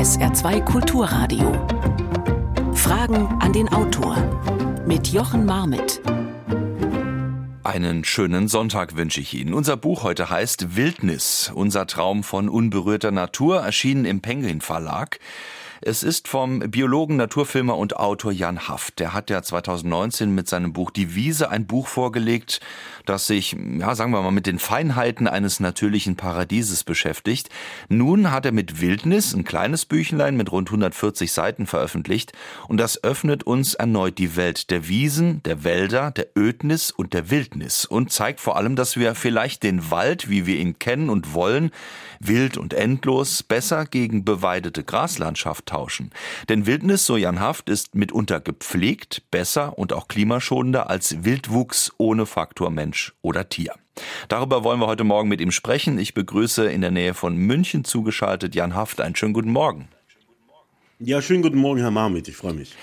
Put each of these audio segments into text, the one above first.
SR2 Kulturradio. Fragen an den Autor mit Jochen Marmit. Einen schönen Sonntag wünsche ich Ihnen. Unser Buch heute heißt Wildnis, unser Traum von unberührter Natur, erschienen im Penguin Verlag. Es ist vom Biologen, Naturfilmer und Autor Jan Haft. Der hat ja 2019 mit seinem Buch Die Wiese ein Buch vorgelegt, das sich, ja, sagen wir mal, mit den Feinheiten eines natürlichen Paradieses beschäftigt. Nun hat er mit Wildnis ein kleines Büchlein mit rund 140 Seiten veröffentlicht und das öffnet uns erneut die Welt der Wiesen, der Wälder, der Ödnis und der Wildnis und zeigt vor allem, dass wir vielleicht den Wald, wie wir ihn kennen und wollen, wild und endlos, besser gegen beweidete Graslandschaft tauschen. Denn Wildnis, so Jan Haft, ist mitunter gepflegt, besser und auch klimaschonender als Wildwuchs ohne Faktor Mensch oder Tier. Darüber wollen wir heute Morgen mit ihm sprechen. Ich begrüße in der Nähe von München zugeschaltet Jan Haft. Einen schönen guten Morgen. Ja, schönen guten Morgen, Herr Marmit. Ich freue mich.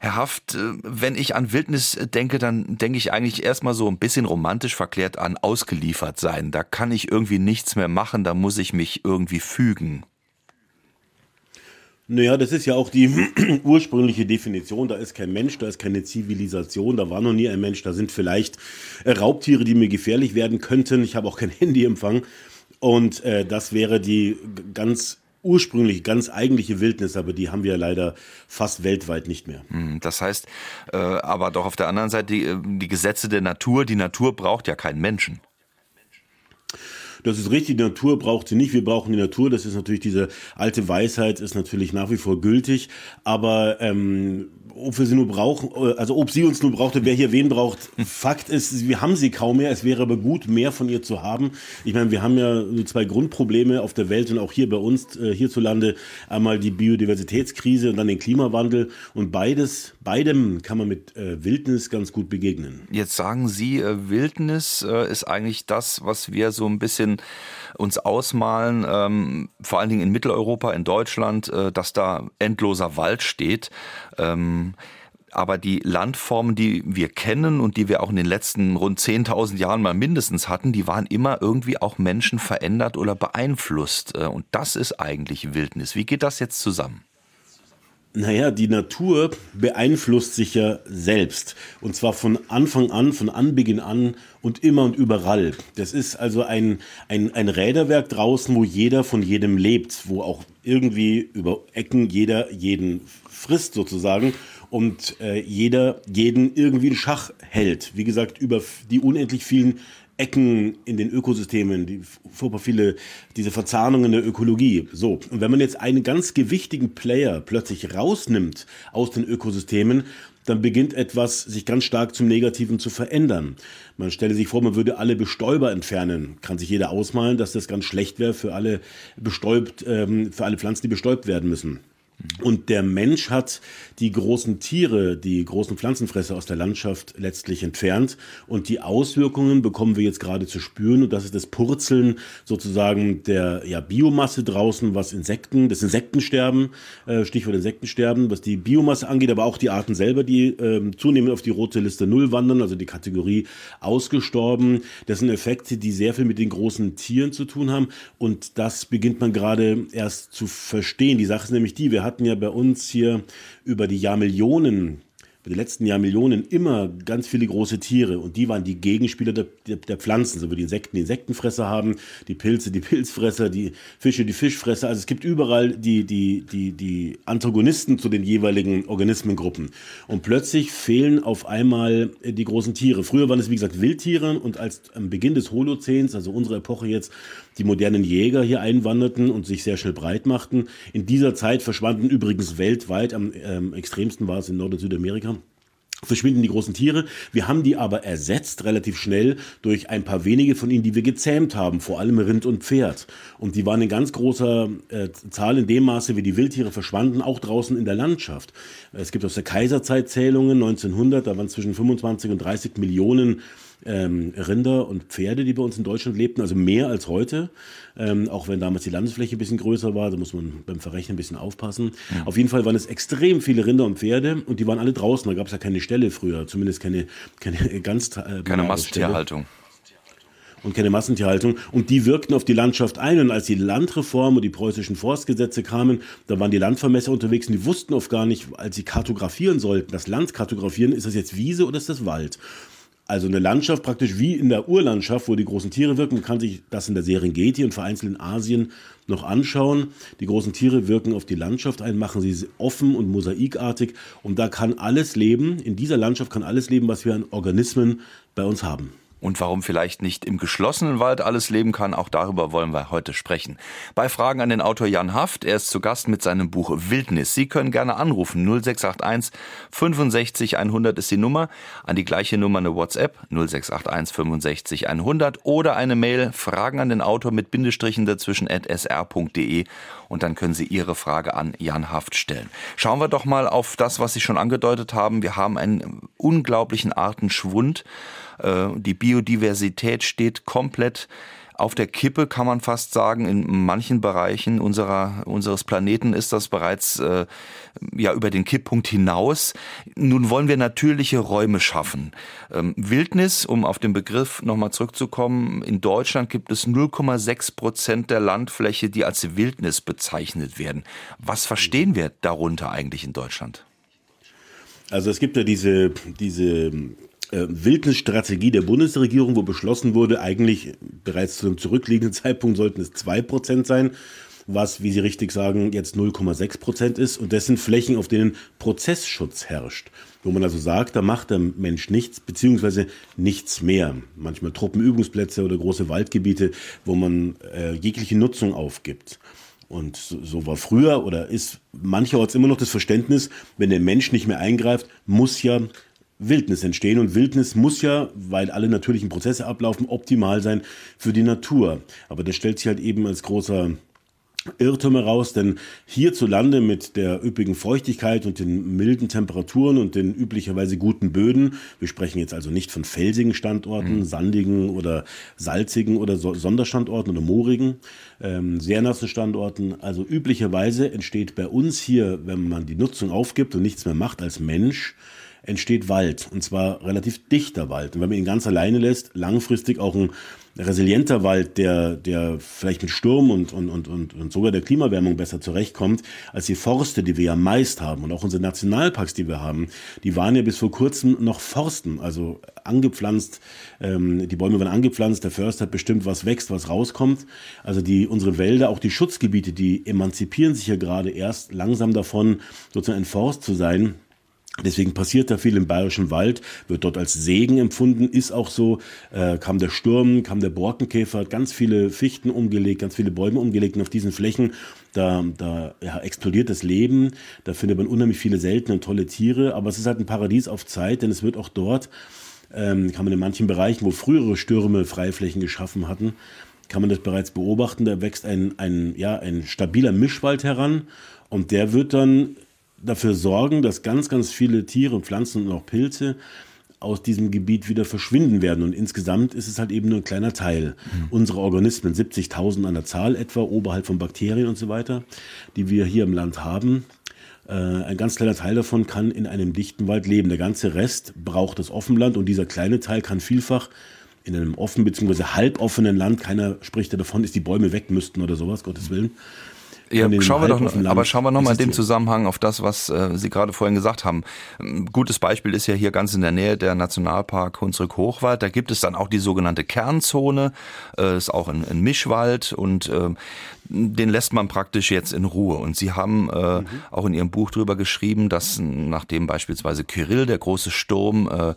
Herr Haft, äh, wenn ich an Wildnis denke, dann denke ich eigentlich erstmal so ein bisschen romantisch verklärt an ausgeliefert sein. Da kann ich irgendwie nichts mehr machen, da muss ich mich irgendwie fügen. Naja, das ist ja auch die ursprüngliche Definition. Da ist kein Mensch, da ist keine Zivilisation, da war noch nie ein Mensch. Da sind vielleicht äh, Raubtiere, die mir gefährlich werden könnten. Ich habe auch kein Handyempfang. Und äh, das wäre die ganz ursprünglich ganz eigentliche Wildnis, aber die haben wir leider fast weltweit nicht mehr. Hm, das heißt, äh, aber doch auf der anderen Seite die, äh, die Gesetze der Natur, die Natur braucht ja keinen Menschen. Das ist richtig, die Natur braucht sie nicht, wir brauchen die Natur. Das ist natürlich diese alte Weisheit, ist natürlich nach wie vor gültig. Aber ähm, ob wir sie nur brauchen, äh, also ob sie uns nur braucht und wer hier wen braucht, Fakt ist, wir haben sie kaum mehr. Es wäre aber gut, mehr von ihr zu haben. Ich meine, wir haben ja zwei Grundprobleme auf der Welt und auch hier bei uns äh, hierzulande. Einmal die Biodiversitätskrise und dann den Klimawandel. Und beides, beidem kann man mit äh, Wildnis ganz gut begegnen. Jetzt sagen Sie, Wildnis ist eigentlich das, was wir so ein bisschen uns ausmalen, ähm, vor allen Dingen in Mitteleuropa, in Deutschland, dass da endloser Wald steht. Ähm, aber die Landformen, die wir kennen und die wir auch in den letzten rund 10.000 Jahren mal mindestens hatten, die waren immer irgendwie auch Menschen verändert oder beeinflusst. Äh, und das ist eigentlich Wildnis. Wie geht das jetzt zusammen? Naja, die Natur beeinflusst sich ja selbst. Und zwar von Anfang an, von Anbeginn an und immer und überall. Das ist also ein, ein, ein Räderwerk draußen, wo jeder von jedem lebt, wo auch irgendwie über Ecken jeder jeden frisst sozusagen und äh, jeder jeden irgendwie in Schach hält. Wie gesagt, über die unendlich vielen Ecken in den Ökosystemen, die furchtbar diese Verzahnungen der Ökologie. So. Und wenn man jetzt einen ganz gewichtigen Player plötzlich rausnimmt aus den Ökosystemen, dann beginnt etwas sich ganz stark zum Negativen zu verändern. Man stelle sich vor, man würde alle Bestäuber entfernen. Kann sich jeder ausmalen, dass das ganz schlecht wäre für alle bestäubt, ähm, für alle Pflanzen, die bestäubt werden müssen. Und der Mensch hat die großen Tiere, die großen Pflanzenfresser aus der Landschaft letztlich entfernt. Und die Auswirkungen bekommen wir jetzt gerade zu spüren. Und das ist das Purzeln sozusagen der ja, Biomasse draußen, was Insekten, das Insektensterben, äh, Stichwort Insektensterben, was die Biomasse angeht, aber auch die Arten selber, die äh, zunehmend auf die rote Liste Null wandern, also die Kategorie ausgestorben. Das sind Effekte, die sehr viel mit den großen Tieren zu tun haben. Und das beginnt man gerade erst zu verstehen. Die Sache ist nämlich die, wir hatten ja bei uns hier über die Jahrmillionen über die letzten Jahrmillionen immer ganz viele große Tiere und die waren die Gegenspieler der, der, der, Pflanzen, so wie die Insekten die Insektenfresser haben, die Pilze die Pilzfresser, die Fische die Fischfresser. Also es gibt überall die, die, die, die Antagonisten zu den jeweiligen Organismengruppen. Und plötzlich fehlen auf einmal die großen Tiere. Früher waren es, wie gesagt, Wildtiere und als am Beginn des Holozäns, also unserer Epoche jetzt, die modernen Jäger hier einwanderten und sich sehr schnell breit machten. In dieser Zeit verschwanden übrigens weltweit, am ähm, extremsten war es in Nord- und Südamerika, verschwinden die großen Tiere. Wir haben die aber ersetzt relativ schnell durch ein paar wenige von ihnen, die wir gezähmt haben, vor allem Rind und Pferd. Und die waren in ganz großer äh, Zahl in dem Maße, wie die Wildtiere verschwanden, auch draußen in der Landschaft. Es gibt aus der Kaiserzeit Zählungen 1900, da waren zwischen 25 und 30 Millionen ähm, Rinder und Pferde, die bei uns in Deutschland lebten, also mehr als heute. Ähm, auch wenn damals die Landesfläche ein bisschen größer war, da muss man beim Verrechnen ein bisschen aufpassen. Mhm. Auf jeden Fall waren es extrem viele Rinder und Pferde und die waren alle draußen. Da gab es ja keine Ställe früher, zumindest keine, keine ganz. Äh, keine Masttierhaltung. und keine Massentierhaltung. Und die wirkten auf die Landschaft ein. Und als die Landreform und die preußischen Forstgesetze kamen, da waren die Landvermesser unterwegs und die wussten oft gar nicht, als sie kartografieren sollten, das Land kartografieren, ist das jetzt Wiese oder ist das Wald? Also eine Landschaft praktisch wie in der Urlandschaft, wo die großen Tiere wirken. Man kann sich das in der Serengeti und vereinzelt in Asien noch anschauen. Die großen Tiere wirken auf die Landschaft ein, machen sie offen und mosaikartig. Und da kann alles leben, in dieser Landschaft kann alles leben, was wir an Organismen bei uns haben und warum vielleicht nicht im geschlossenen Wald alles leben kann, auch darüber wollen wir heute sprechen. Bei Fragen an den Autor Jan Haft, er ist zu Gast mit seinem Buch Wildnis. Sie können gerne anrufen, 0681 65 100 ist die Nummer, an die gleiche Nummer eine WhatsApp, 0681 65 100 oder eine Mail, Fragen an den Autor mit Bindestrichen dazwischen at sr.de und dann können Sie Ihre Frage an Jan Haft stellen. Schauen wir doch mal auf das, was Sie schon angedeutet haben. Wir haben einen unglaublichen Artenschwund. Äh, die Biodiversität steht komplett auf der Kippe, kann man fast sagen. In manchen Bereichen unserer, unseres Planeten ist das bereits äh, ja über den Kipppunkt hinaus. Nun wollen wir natürliche Räume schaffen. Ähm, Wildnis, um auf den Begriff nochmal zurückzukommen, in Deutschland gibt es 0,6 Prozent der Landfläche, die als Wildnis bezeichnet werden. Was verstehen wir darunter eigentlich in Deutschland? Also es gibt ja diese, diese äh, Wildnisstrategie der Bundesregierung, wo beschlossen wurde, eigentlich bereits zu einem zurückliegenden Zeitpunkt sollten es zwei Prozent sein, was, wie Sie richtig sagen, jetzt 0,6 Prozent ist. Und das sind Flächen, auf denen Prozessschutz herrscht. Wo man also sagt, da macht der Mensch nichts, beziehungsweise nichts mehr. Manchmal Truppenübungsplätze oder große Waldgebiete, wo man äh, jegliche Nutzung aufgibt. Und so war früher oder ist mancherorts immer noch das Verständnis, wenn der Mensch nicht mehr eingreift, muss ja Wildnis entstehen. Und Wildnis muss ja, weil alle natürlichen Prozesse ablaufen, optimal sein für die Natur. Aber das stellt sich halt eben als großer Irrtum heraus, denn hierzulande mit der üppigen Feuchtigkeit und den milden Temperaturen und den üblicherweise guten Böden, wir sprechen jetzt also nicht von felsigen Standorten, mhm. sandigen oder salzigen oder so Sonderstandorten oder moorigen, ähm, sehr nassen Standorten, also üblicherweise entsteht bei uns hier, wenn man die Nutzung aufgibt und nichts mehr macht als Mensch, entsteht Wald. Und zwar relativ dichter Wald. Und wenn man ihn ganz alleine lässt, langfristig auch ein resilienter Wald, der, der vielleicht mit Sturm und, und, und, und, und sogar der Klimawärmung besser zurechtkommt, als die Forste, die wir ja meist haben. Und auch unsere Nationalparks, die wir haben, die waren ja bis vor kurzem noch Forsten, also angepflanzt. Ähm, die Bäume waren angepflanzt, der Förster hat bestimmt, was wächst, was rauskommt. Also die, unsere Wälder, auch die Schutzgebiete, die emanzipieren sich ja gerade erst langsam davon, sozusagen ein Forst zu sein. Deswegen passiert da viel im Bayerischen Wald, wird dort als Segen empfunden, ist auch so, äh, kam der Sturm, kam der Borkenkäfer, hat ganz viele Fichten umgelegt, ganz viele Bäume umgelegt und auf diesen Flächen, da, da ja, explodiert das Leben, da findet man unheimlich viele seltene und tolle Tiere, aber es ist halt ein Paradies auf Zeit, denn es wird auch dort, ähm, kann man in manchen Bereichen, wo frühere Stürme Freiflächen geschaffen hatten, kann man das bereits beobachten, da wächst ein, ein, ja, ein stabiler Mischwald heran und der wird dann dafür sorgen, dass ganz, ganz viele Tiere, Pflanzen und auch Pilze aus diesem Gebiet wieder verschwinden werden. Und insgesamt ist es halt eben nur ein kleiner Teil mhm. unserer Organismen, 70.000 an der Zahl etwa, oberhalb von Bakterien und so weiter, die wir hier im Land haben. Äh, ein ganz kleiner Teil davon kann in einem dichten Wald leben. Der ganze Rest braucht das Offenland und dieser kleine Teil kann vielfach in einem offen bzw. halboffenen Land, keiner spricht ja davon, dass die Bäume weg müssten oder sowas, Gottes Willen, ja, schauen wir doch, aber schauen wir noch mal in dem Zusammenhang auf das, was äh, Sie gerade vorhin gesagt haben. Ein gutes Beispiel ist ja hier ganz in der Nähe der Nationalpark Hunsrück-Hochwald. Da gibt es dann auch die sogenannte Kernzone, äh, ist auch ein, ein Mischwald und äh, den lässt man praktisch jetzt in Ruhe. Und Sie haben äh, mhm. auch in Ihrem Buch drüber geschrieben, dass nachdem beispielsweise Kyrill, der große Sturm, äh,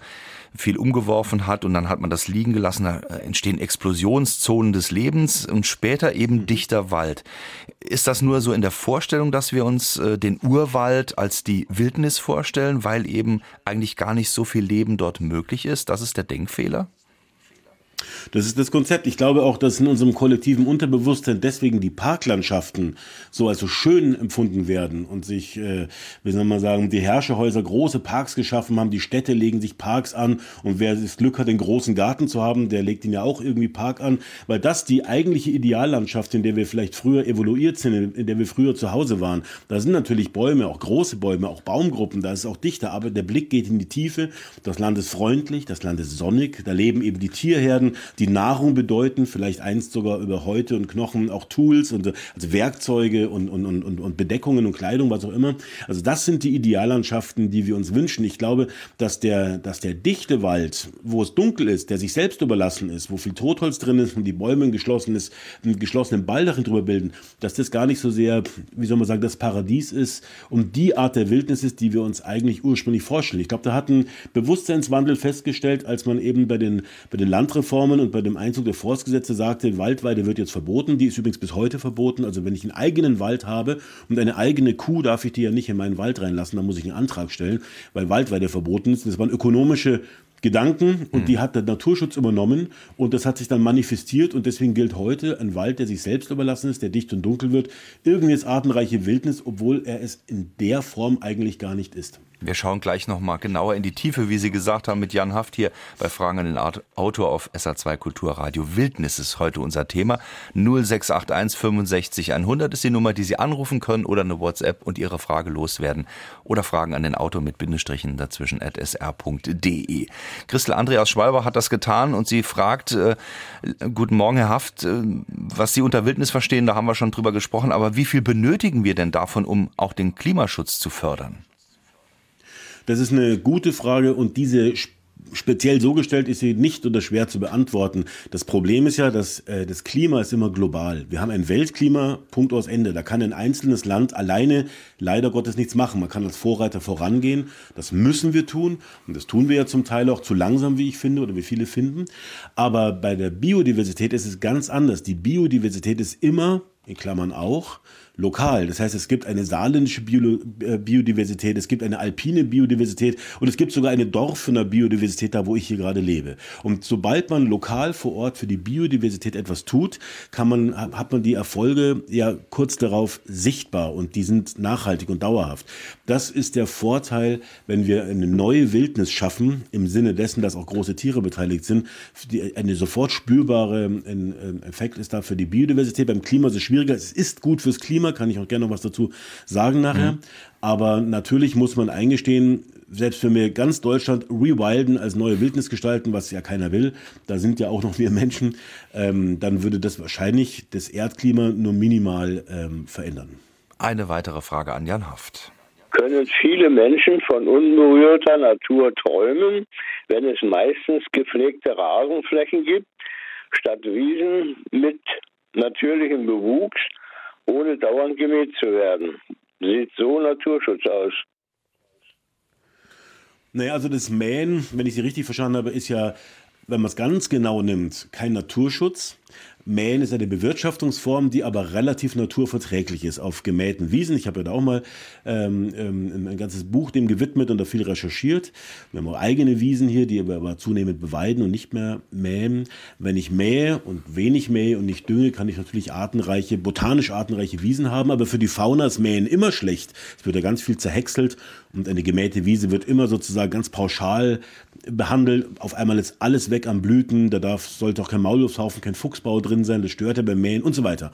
viel umgeworfen hat und dann hat man das liegen gelassen, da äh, entstehen Explosionszonen des Lebens und später eben mhm. dichter Wald. Ist das nur so in der Vorstellung, dass wir uns äh, den Urwald als die Wildnis vorstellen, weil eben eigentlich gar nicht so viel Leben dort möglich ist? Das ist der Denkfehler? Das ist das Konzept. Ich glaube auch, dass in unserem kollektiven Unterbewusstsein deswegen die Parklandschaften so als so schön empfunden werden und sich, äh, wie soll man sagen, die Herrscherhäuser große Parks geschaffen haben, die Städte legen sich Parks an und wer das Glück hat, den großen Garten zu haben, der legt ihn ja auch irgendwie Park an, weil das die eigentliche Ideallandschaft, in der wir vielleicht früher evoluiert sind, in der wir früher zu Hause waren. Da sind natürlich Bäume, auch große Bäume, auch Baumgruppen, da ist auch dichter, aber der Blick geht in die Tiefe. Das Land ist freundlich, das Land ist sonnig, da leben eben die Tierherden die Nahrung bedeuten, vielleicht einst sogar über Häute und Knochen auch Tools und also Werkzeuge und, und, und, und Bedeckungen und Kleidung, was auch immer. Also das sind die Ideallandschaften, die wir uns wünschen. Ich glaube, dass der, dass der dichte Wald, wo es dunkel ist, der sich selbst überlassen ist, wo viel Totholz drin ist und die Bäume ein geschlossenes, einen geschlossenen Baldach drüber bilden, dass das gar nicht so sehr, wie soll man sagen, das Paradies ist und die Art der Wildnis ist, die wir uns eigentlich ursprünglich vorstellen. Ich glaube, da hat ein Bewusstseinswandel festgestellt, als man eben bei den, bei den Landreformen und bei dem Einzug der Forstgesetze sagte, Waldweide wird jetzt verboten. Die ist übrigens bis heute verboten. Also wenn ich einen eigenen Wald habe und eine eigene Kuh, darf ich die ja nicht in meinen Wald reinlassen. dann muss ich einen Antrag stellen, weil Waldweide verboten ist. Das waren ökonomische Gedanken und mhm. die hat der Naturschutz übernommen und das hat sich dann manifestiert und deswegen gilt heute ein Wald, der sich selbst überlassen ist, der dicht und dunkel wird, irgendwie als artenreiche Wildnis, obwohl er es in der Form eigentlich gar nicht ist. Wir schauen gleich noch mal genauer in die Tiefe, wie Sie gesagt haben, mit Jan Haft hier bei Fragen an den Autor auf SA2 Kulturradio. Wildnis ist heute unser Thema. 0681 65 100 ist die Nummer, die Sie anrufen können oder eine WhatsApp und Ihre Frage loswerden oder Fragen an den Autor mit Bindestrichen dazwischen at sr.de. Christel Andreas Schwalber hat das getan und sie fragt, äh, guten Morgen, Herr Haft, äh, was Sie unter Wildnis verstehen, da haben wir schon drüber gesprochen, aber wie viel benötigen wir denn davon, um auch den Klimaschutz zu fördern? Das ist eine gute Frage und diese speziell so gestellt ist sie nicht oder schwer zu beantworten. Das Problem ist ja, dass äh, das Klima ist immer global. Wir haben ein Weltklima, Punkt aus Ende. Da kann ein einzelnes Land alleine leider Gottes nichts machen. Man kann als Vorreiter vorangehen. Das müssen wir tun. Und das tun wir ja zum Teil auch zu langsam, wie ich finde, oder wie viele finden. Aber bei der Biodiversität ist es ganz anders. Die Biodiversität ist immer, in Klammern auch, lokal. Das heißt, es gibt eine saarländische Bio äh, Biodiversität, es gibt eine alpine Biodiversität und es gibt sogar eine Dorfener Biodiversität da, wo ich hier gerade lebe. Und sobald man lokal vor Ort für die Biodiversität etwas tut, kann man, hat man die Erfolge ja kurz darauf sichtbar und die sind nachhaltig und dauerhaft. Das ist der Vorteil, wenn wir eine neue Wildnis schaffen, im Sinne dessen, dass auch große Tiere beteiligt sind. Die, eine sofort spürbare ein, Effekt ist da für die Biodiversität. Beim Klima ist es schwieriger. Es ist gut fürs Klima, Thema, kann ich auch gerne noch was dazu sagen nachher. Mhm. Aber natürlich muss man eingestehen, selbst wenn wir ganz Deutschland rewilden, als neue Wildnis gestalten, was ja keiner will, da sind ja auch noch wir Menschen, ähm, dann würde das wahrscheinlich das Erdklima nur minimal ähm, verändern. Eine weitere Frage an Jan Haft. Können viele Menschen von unberührter Natur träumen, wenn es meistens gepflegte Rasenflächen gibt, statt Wiesen mit natürlichem Bewuchs ohne dauernd gemäht zu werden. Sieht so Naturschutz aus. Naja, also das Mähen, wenn ich Sie richtig verstanden habe, ist ja, wenn man es ganz genau nimmt, kein Naturschutz, Mähen ist eine Bewirtschaftungsform, die aber relativ naturverträglich ist auf gemähten Wiesen. Ich habe ja da auch mal ähm, ähm, ein ganzes Buch dem gewidmet und da viel recherchiert. Wir haben auch eigene Wiesen hier, die wir aber zunehmend beweiden und nicht mehr mähen. Wenn ich mähe und wenig mähe und nicht dünge, kann ich natürlich artenreiche, botanisch artenreiche Wiesen haben, aber für die Fauna ist Mähen immer schlecht. Es wird ja ganz viel zerhäckselt und eine gemähte Wiese wird immer sozusagen ganz pauschal behandelt. Auf einmal ist alles weg am Blüten, da darf, sollte auch kein Maulwurfshaufen, kein Fuchsbau drin sein, das störte beim Mähen und so weiter.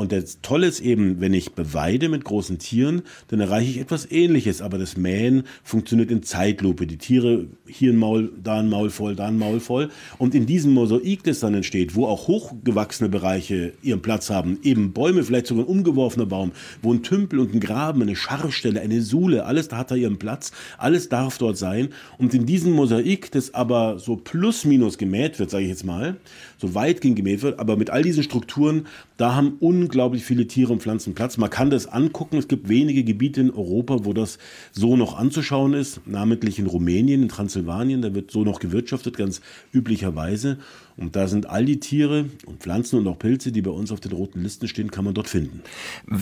Und das Tolle ist eben, wenn ich beweide mit großen Tieren, dann erreiche ich etwas Ähnliches. Aber das Mähen funktioniert in Zeitlupe. Die Tiere, hier ein Maul, da ein Maul voll, da ein Maul voll. Und in diesem Mosaik, das dann entsteht, wo auch hochgewachsene Bereiche ihren Platz haben, eben Bäume, vielleicht sogar ein umgeworfener Baum, wo ein Tümpel und ein Graben, eine Scharrstelle, eine Sule, alles da hat da ihren Platz, alles darf dort sein. Und in diesem Mosaik, das aber so plus minus gemäht wird, sage ich jetzt mal, so weitgehend gemäht wird, aber mit all diesen Strukturen, da haben unglaublich viele Tiere und Pflanzen Platz. Man kann das angucken. Es gibt wenige Gebiete in Europa, wo das so noch anzuschauen ist, namentlich in Rumänien, in Transsilvanien. Da wird so noch gewirtschaftet, ganz üblicherweise. Und da sind all die Tiere und Pflanzen und auch Pilze, die bei uns auf den roten Listen stehen, kann man dort finden.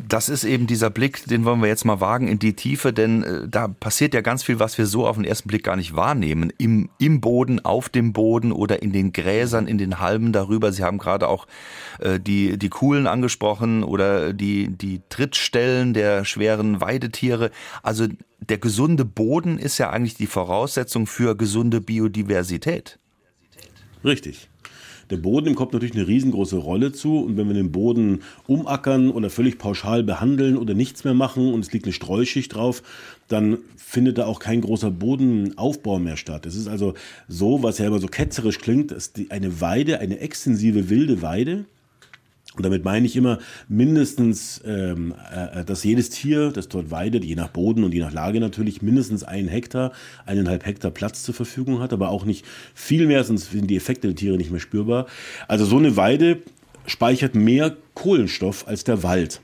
Das ist eben dieser Blick, den wollen wir jetzt mal wagen in die Tiefe, denn äh, da passiert ja ganz viel, was wir so auf den ersten Blick gar nicht wahrnehmen. Im, im Boden, auf dem Boden oder in den Gräsern, in den Halmen darüber. Sie haben gerade auch äh, die, die Kuhlen angesprochen oder die, die Trittstellen der schweren Weidetiere. Also der gesunde Boden ist ja eigentlich die Voraussetzung für gesunde Biodiversität. Richtig. Der Boden kommt natürlich eine riesengroße Rolle zu und wenn wir den Boden umackern oder völlig pauschal behandeln oder nichts mehr machen und es liegt eine Streuschicht drauf, dann findet da auch kein großer Bodenaufbau mehr statt. Es ist also so, was ja immer so ketzerisch klingt, ist eine Weide, eine extensive wilde Weide, und damit meine ich immer mindestens, ähm, äh, dass jedes Tier, das dort weidet, je nach Boden und je nach Lage natürlich, mindestens einen Hektar, eineinhalb Hektar Platz zur Verfügung hat, aber auch nicht viel mehr, sonst sind die Effekte der Tiere nicht mehr spürbar. Also so eine Weide speichert mehr Kohlenstoff als der Wald.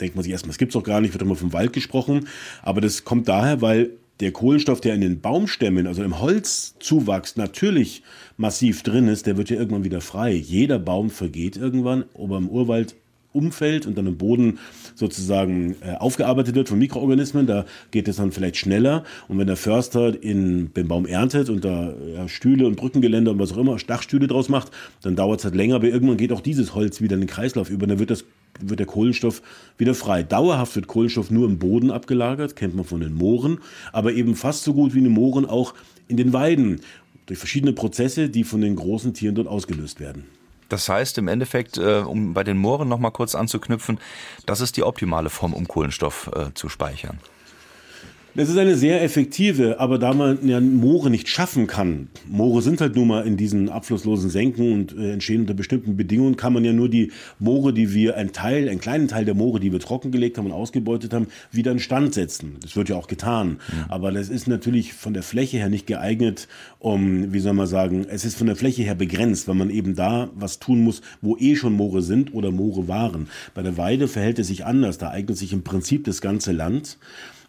Denkt man sich erstmal, es gibt es doch gar nicht, wird immer vom Wald gesprochen, aber das kommt daher, weil der Kohlenstoff, der in den Baumstämmen, also im Holzzuwachs natürlich massiv drin ist, der wird ja irgendwann wieder frei. Jeder Baum vergeht irgendwann, ob er im Urwald umfällt und dann im Boden sozusagen äh, aufgearbeitet wird von Mikroorganismen, da geht es dann vielleicht schneller. Und wenn der Förster in, den Baum erntet und da ja, Stühle und Brückengeländer und was auch immer, Dachstühle draus macht, dann dauert es halt länger, aber irgendwann geht auch dieses Holz wieder in den Kreislauf über. Dann wird, das, wird der Kohlenstoff wieder frei. Dauerhaft wird Kohlenstoff nur im Boden abgelagert, kennt man von den Mooren, aber eben fast so gut wie in den Mooren auch in den Weiden durch verschiedene Prozesse, die von den großen Tieren dort ausgelöst werden. Das heißt im Endeffekt, äh, um bei den Mooren noch mal kurz anzuknüpfen, das ist die optimale Form, um Kohlenstoff äh, zu speichern. Das ist eine sehr effektive, aber da man ja Moore nicht schaffen kann, Moore sind halt nun mal in diesen abflusslosen Senken und äh, entstehen unter bestimmten Bedingungen, kann man ja nur die Moore, die wir, ein Teil, einen kleinen Teil der Moore, die wir trockengelegt haben und ausgebeutet haben, wieder in Stand setzen. Das wird ja auch getan. Mhm. Aber das ist natürlich von der Fläche her nicht geeignet, um, wie soll man sagen, es ist von der Fläche her begrenzt, weil man eben da was tun muss, wo eh schon Moore sind oder Moore waren. Bei der Weide verhält es sich anders. Da eignet sich im Prinzip das ganze Land.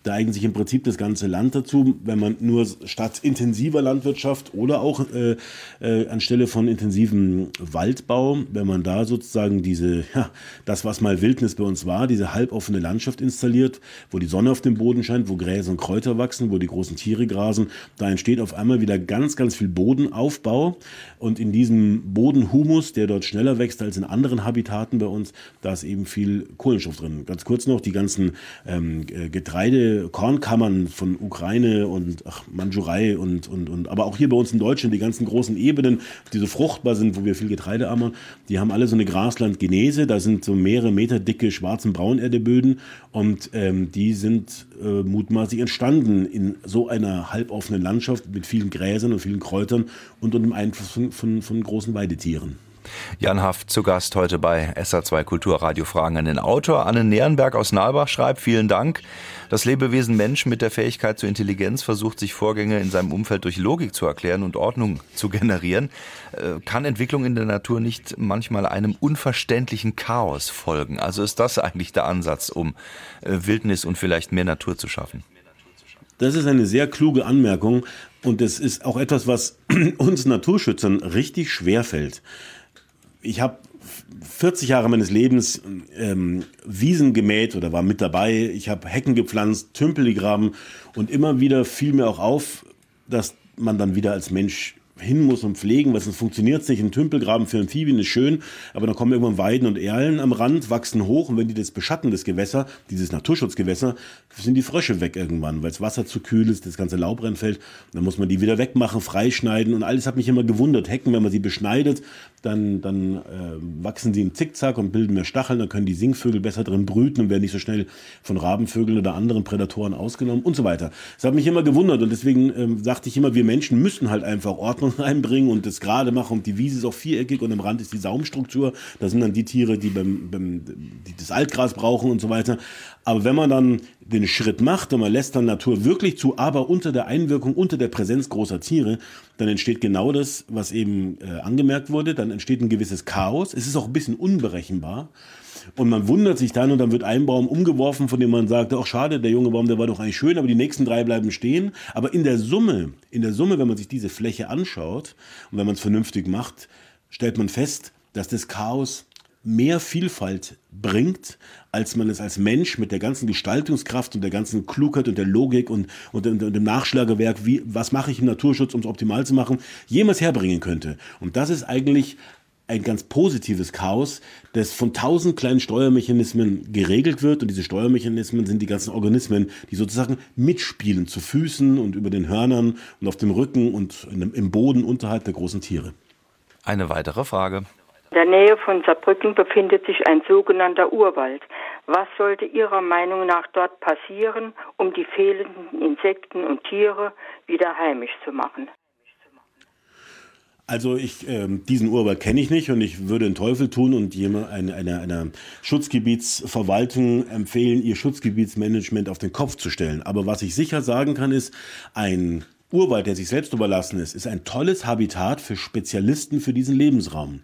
Da eignet sich im Prinzip das ganze Land dazu, wenn man nur statt intensiver Landwirtschaft oder auch äh, äh, anstelle von intensivem Waldbau, wenn man da sozusagen diese, ja, das was mal Wildnis bei uns war, diese halboffene Landschaft installiert, wo die Sonne auf dem Boden scheint, wo Gräser und Kräuter wachsen, wo die großen Tiere grasen, da entsteht auf einmal wieder ganz, ganz viel Bodenaufbau und in diesem Bodenhumus, der dort schneller wächst als in anderen Habitaten bei uns, da ist eben viel Kohlenstoff drin. Ganz kurz noch, die ganzen ähm, Getreide Kornkammern von Ukraine und ach, Mandschurei und, und, und, aber auch hier bei uns in Deutschland, die ganzen großen Ebenen, die so fruchtbar sind, wo wir viel Getreide haben, die haben alle so eine Graslandgenese, da sind so mehrere Meter dicke schwarzen Braunerdeböden und ähm, die sind äh, mutmaßlich entstanden in so einer halboffenen Landschaft mit vielen Gräsern und vielen Kräutern und unter dem Einfluss von, von, von großen Weidetieren. Jan Haft zu Gast heute bei SA2 Kulturradio Fragen an den Autor. Anne Nierenberg aus Nalbach schreibt, vielen Dank. Das Lebewesen Mensch mit der Fähigkeit zur Intelligenz versucht sich Vorgänge in seinem Umfeld durch Logik zu erklären und Ordnung zu generieren. Äh, kann Entwicklung in der Natur nicht manchmal einem unverständlichen Chaos folgen? Also ist das eigentlich der Ansatz, um äh, Wildnis und vielleicht mehr Natur zu schaffen? Das ist eine sehr kluge Anmerkung und es ist auch etwas, was uns Naturschützern richtig schwer fällt ich habe 40 Jahre meines Lebens ähm, Wiesen gemäht oder war mit dabei. Ich habe Hecken gepflanzt, Tümpel gegraben und immer wieder fiel mir auch auf, dass man dann wieder als Mensch hin muss und pflegen, weil sonst funktioniert es nicht. Ein Tümpelgraben für Amphibien ist schön, aber dann kommen irgendwann Weiden und Erlen am Rand, wachsen hoch und wenn die das beschatten, das Gewässer, dieses Naturschutzgewässer, sind die Frösche weg irgendwann, weil das Wasser zu kühl ist, das ganze Laub reinfällt. Dann muss man die wieder wegmachen, freischneiden und alles hat mich immer gewundert. Hecken, wenn man sie beschneidet, dann, dann äh, wachsen sie im Zickzack und bilden mehr Stacheln, dann können die Singvögel besser drin brüten und werden nicht so schnell von Rabenvögeln oder anderen Prädatoren ausgenommen und so weiter. Das hat mich immer gewundert und deswegen ähm, sagte ich immer, wir Menschen müssen halt einfach Ordnung reinbringen und das gerade machen. Und die Wiese ist auch viereckig und im Rand ist die Saumstruktur. Da sind dann die Tiere, die, beim, beim, die das Altgras brauchen und so weiter. Aber wenn man dann den Schritt macht und man lässt dann Natur wirklich zu, aber unter der Einwirkung, unter der Präsenz großer Tiere, dann entsteht genau das, was eben äh, angemerkt wurde. Dann entsteht ein gewisses Chaos. Es ist auch ein bisschen unberechenbar. Und man wundert sich dann und dann wird ein Baum umgeworfen, von dem man sagt, ach schade, der junge Baum, der war doch eigentlich schön, aber die nächsten drei bleiben stehen. Aber in der Summe, in der Summe, wenn man sich diese Fläche anschaut und wenn man es vernünftig macht, stellt man fest, dass das Chaos mehr Vielfalt bringt, als man es als Mensch mit der ganzen Gestaltungskraft und der ganzen Klugheit und der Logik und, und, und dem Nachschlagewerk, wie, was mache ich im Naturschutz, um es optimal zu machen, jemals herbringen könnte. Und das ist eigentlich ein ganz positives Chaos, das von tausend kleinen Steuermechanismen geregelt wird. Und diese Steuermechanismen sind die ganzen Organismen, die sozusagen mitspielen, zu Füßen und über den Hörnern und auf dem Rücken und im Boden unterhalb der großen Tiere. Eine weitere Frage. In der Nähe von Saarbrücken befindet sich ein sogenannter Urwald. Was sollte Ihrer Meinung nach dort passieren, um die fehlenden Insekten und Tiere wieder heimisch zu machen? Also ich, äh, diesen Urwald kenne ich nicht und ich würde den Teufel tun und jemand, eine, eine, einer Schutzgebietsverwaltung empfehlen, ihr Schutzgebietsmanagement auf den Kopf zu stellen. Aber was ich sicher sagen kann, ist, ein Urwald, der sich selbst überlassen ist, ist ein tolles Habitat für Spezialisten für diesen Lebensraum.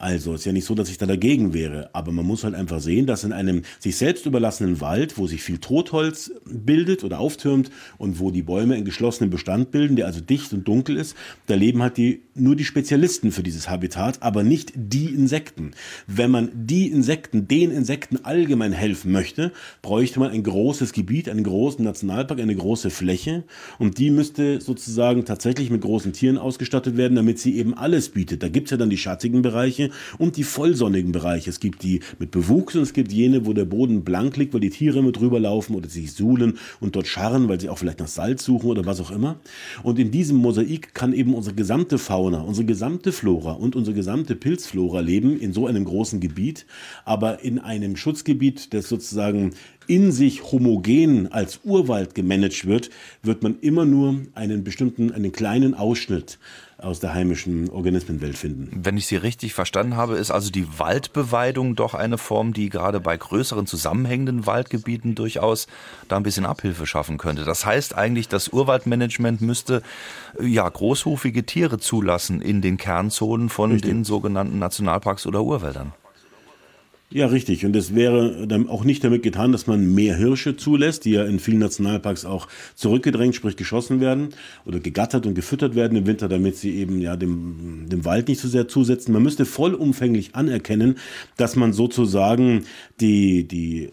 Also ist ja nicht so, dass ich da dagegen wäre, aber man muss halt einfach sehen, dass in einem sich selbst überlassenen Wald, wo sich viel Totholz bildet oder auftürmt und wo die Bäume einen geschlossenen Bestand bilden, der also dicht und dunkel ist, da leben halt die nur die Spezialisten für dieses Habitat, aber nicht die Insekten. Wenn man die Insekten, den Insekten allgemein helfen möchte, bräuchte man ein großes Gebiet, einen großen Nationalpark, eine große Fläche und die müsste sozusagen tatsächlich mit großen Tieren ausgestattet werden, damit sie eben alles bietet. Da gibt's ja dann die schattigen Bereiche, und die vollsonnigen Bereiche. Es gibt die mit Bewuchs und es gibt jene, wo der Boden blank liegt, weil die Tiere mit drüber laufen oder sich suhlen und dort scharren, weil sie auch vielleicht nach Salz suchen oder was auch immer. Und in diesem Mosaik kann eben unsere gesamte Fauna, unsere gesamte Flora und unsere gesamte Pilzflora leben in so einem großen Gebiet, aber in einem Schutzgebiet, das sozusagen in sich homogen als Urwald gemanagt wird, wird man immer nur einen bestimmten, einen kleinen Ausschnitt aus der heimischen Organismenwelt finden. Wenn ich Sie richtig verstanden habe, ist also die Waldbeweidung doch eine Form, die gerade bei größeren zusammenhängenden Waldgebieten durchaus da ein bisschen Abhilfe schaffen könnte. Das heißt eigentlich, das Urwaldmanagement müsste ja großhufige Tiere zulassen in den Kernzonen von richtig. den sogenannten Nationalparks oder Urwäldern. Ja, richtig. Und es wäre dann auch nicht damit getan, dass man mehr Hirsche zulässt, die ja in vielen Nationalparks auch zurückgedrängt, sprich geschossen werden oder gegattert und gefüttert werden im Winter, damit sie eben ja dem, dem Wald nicht so sehr zusetzen. Man müsste vollumfänglich anerkennen, dass man sozusagen die, die,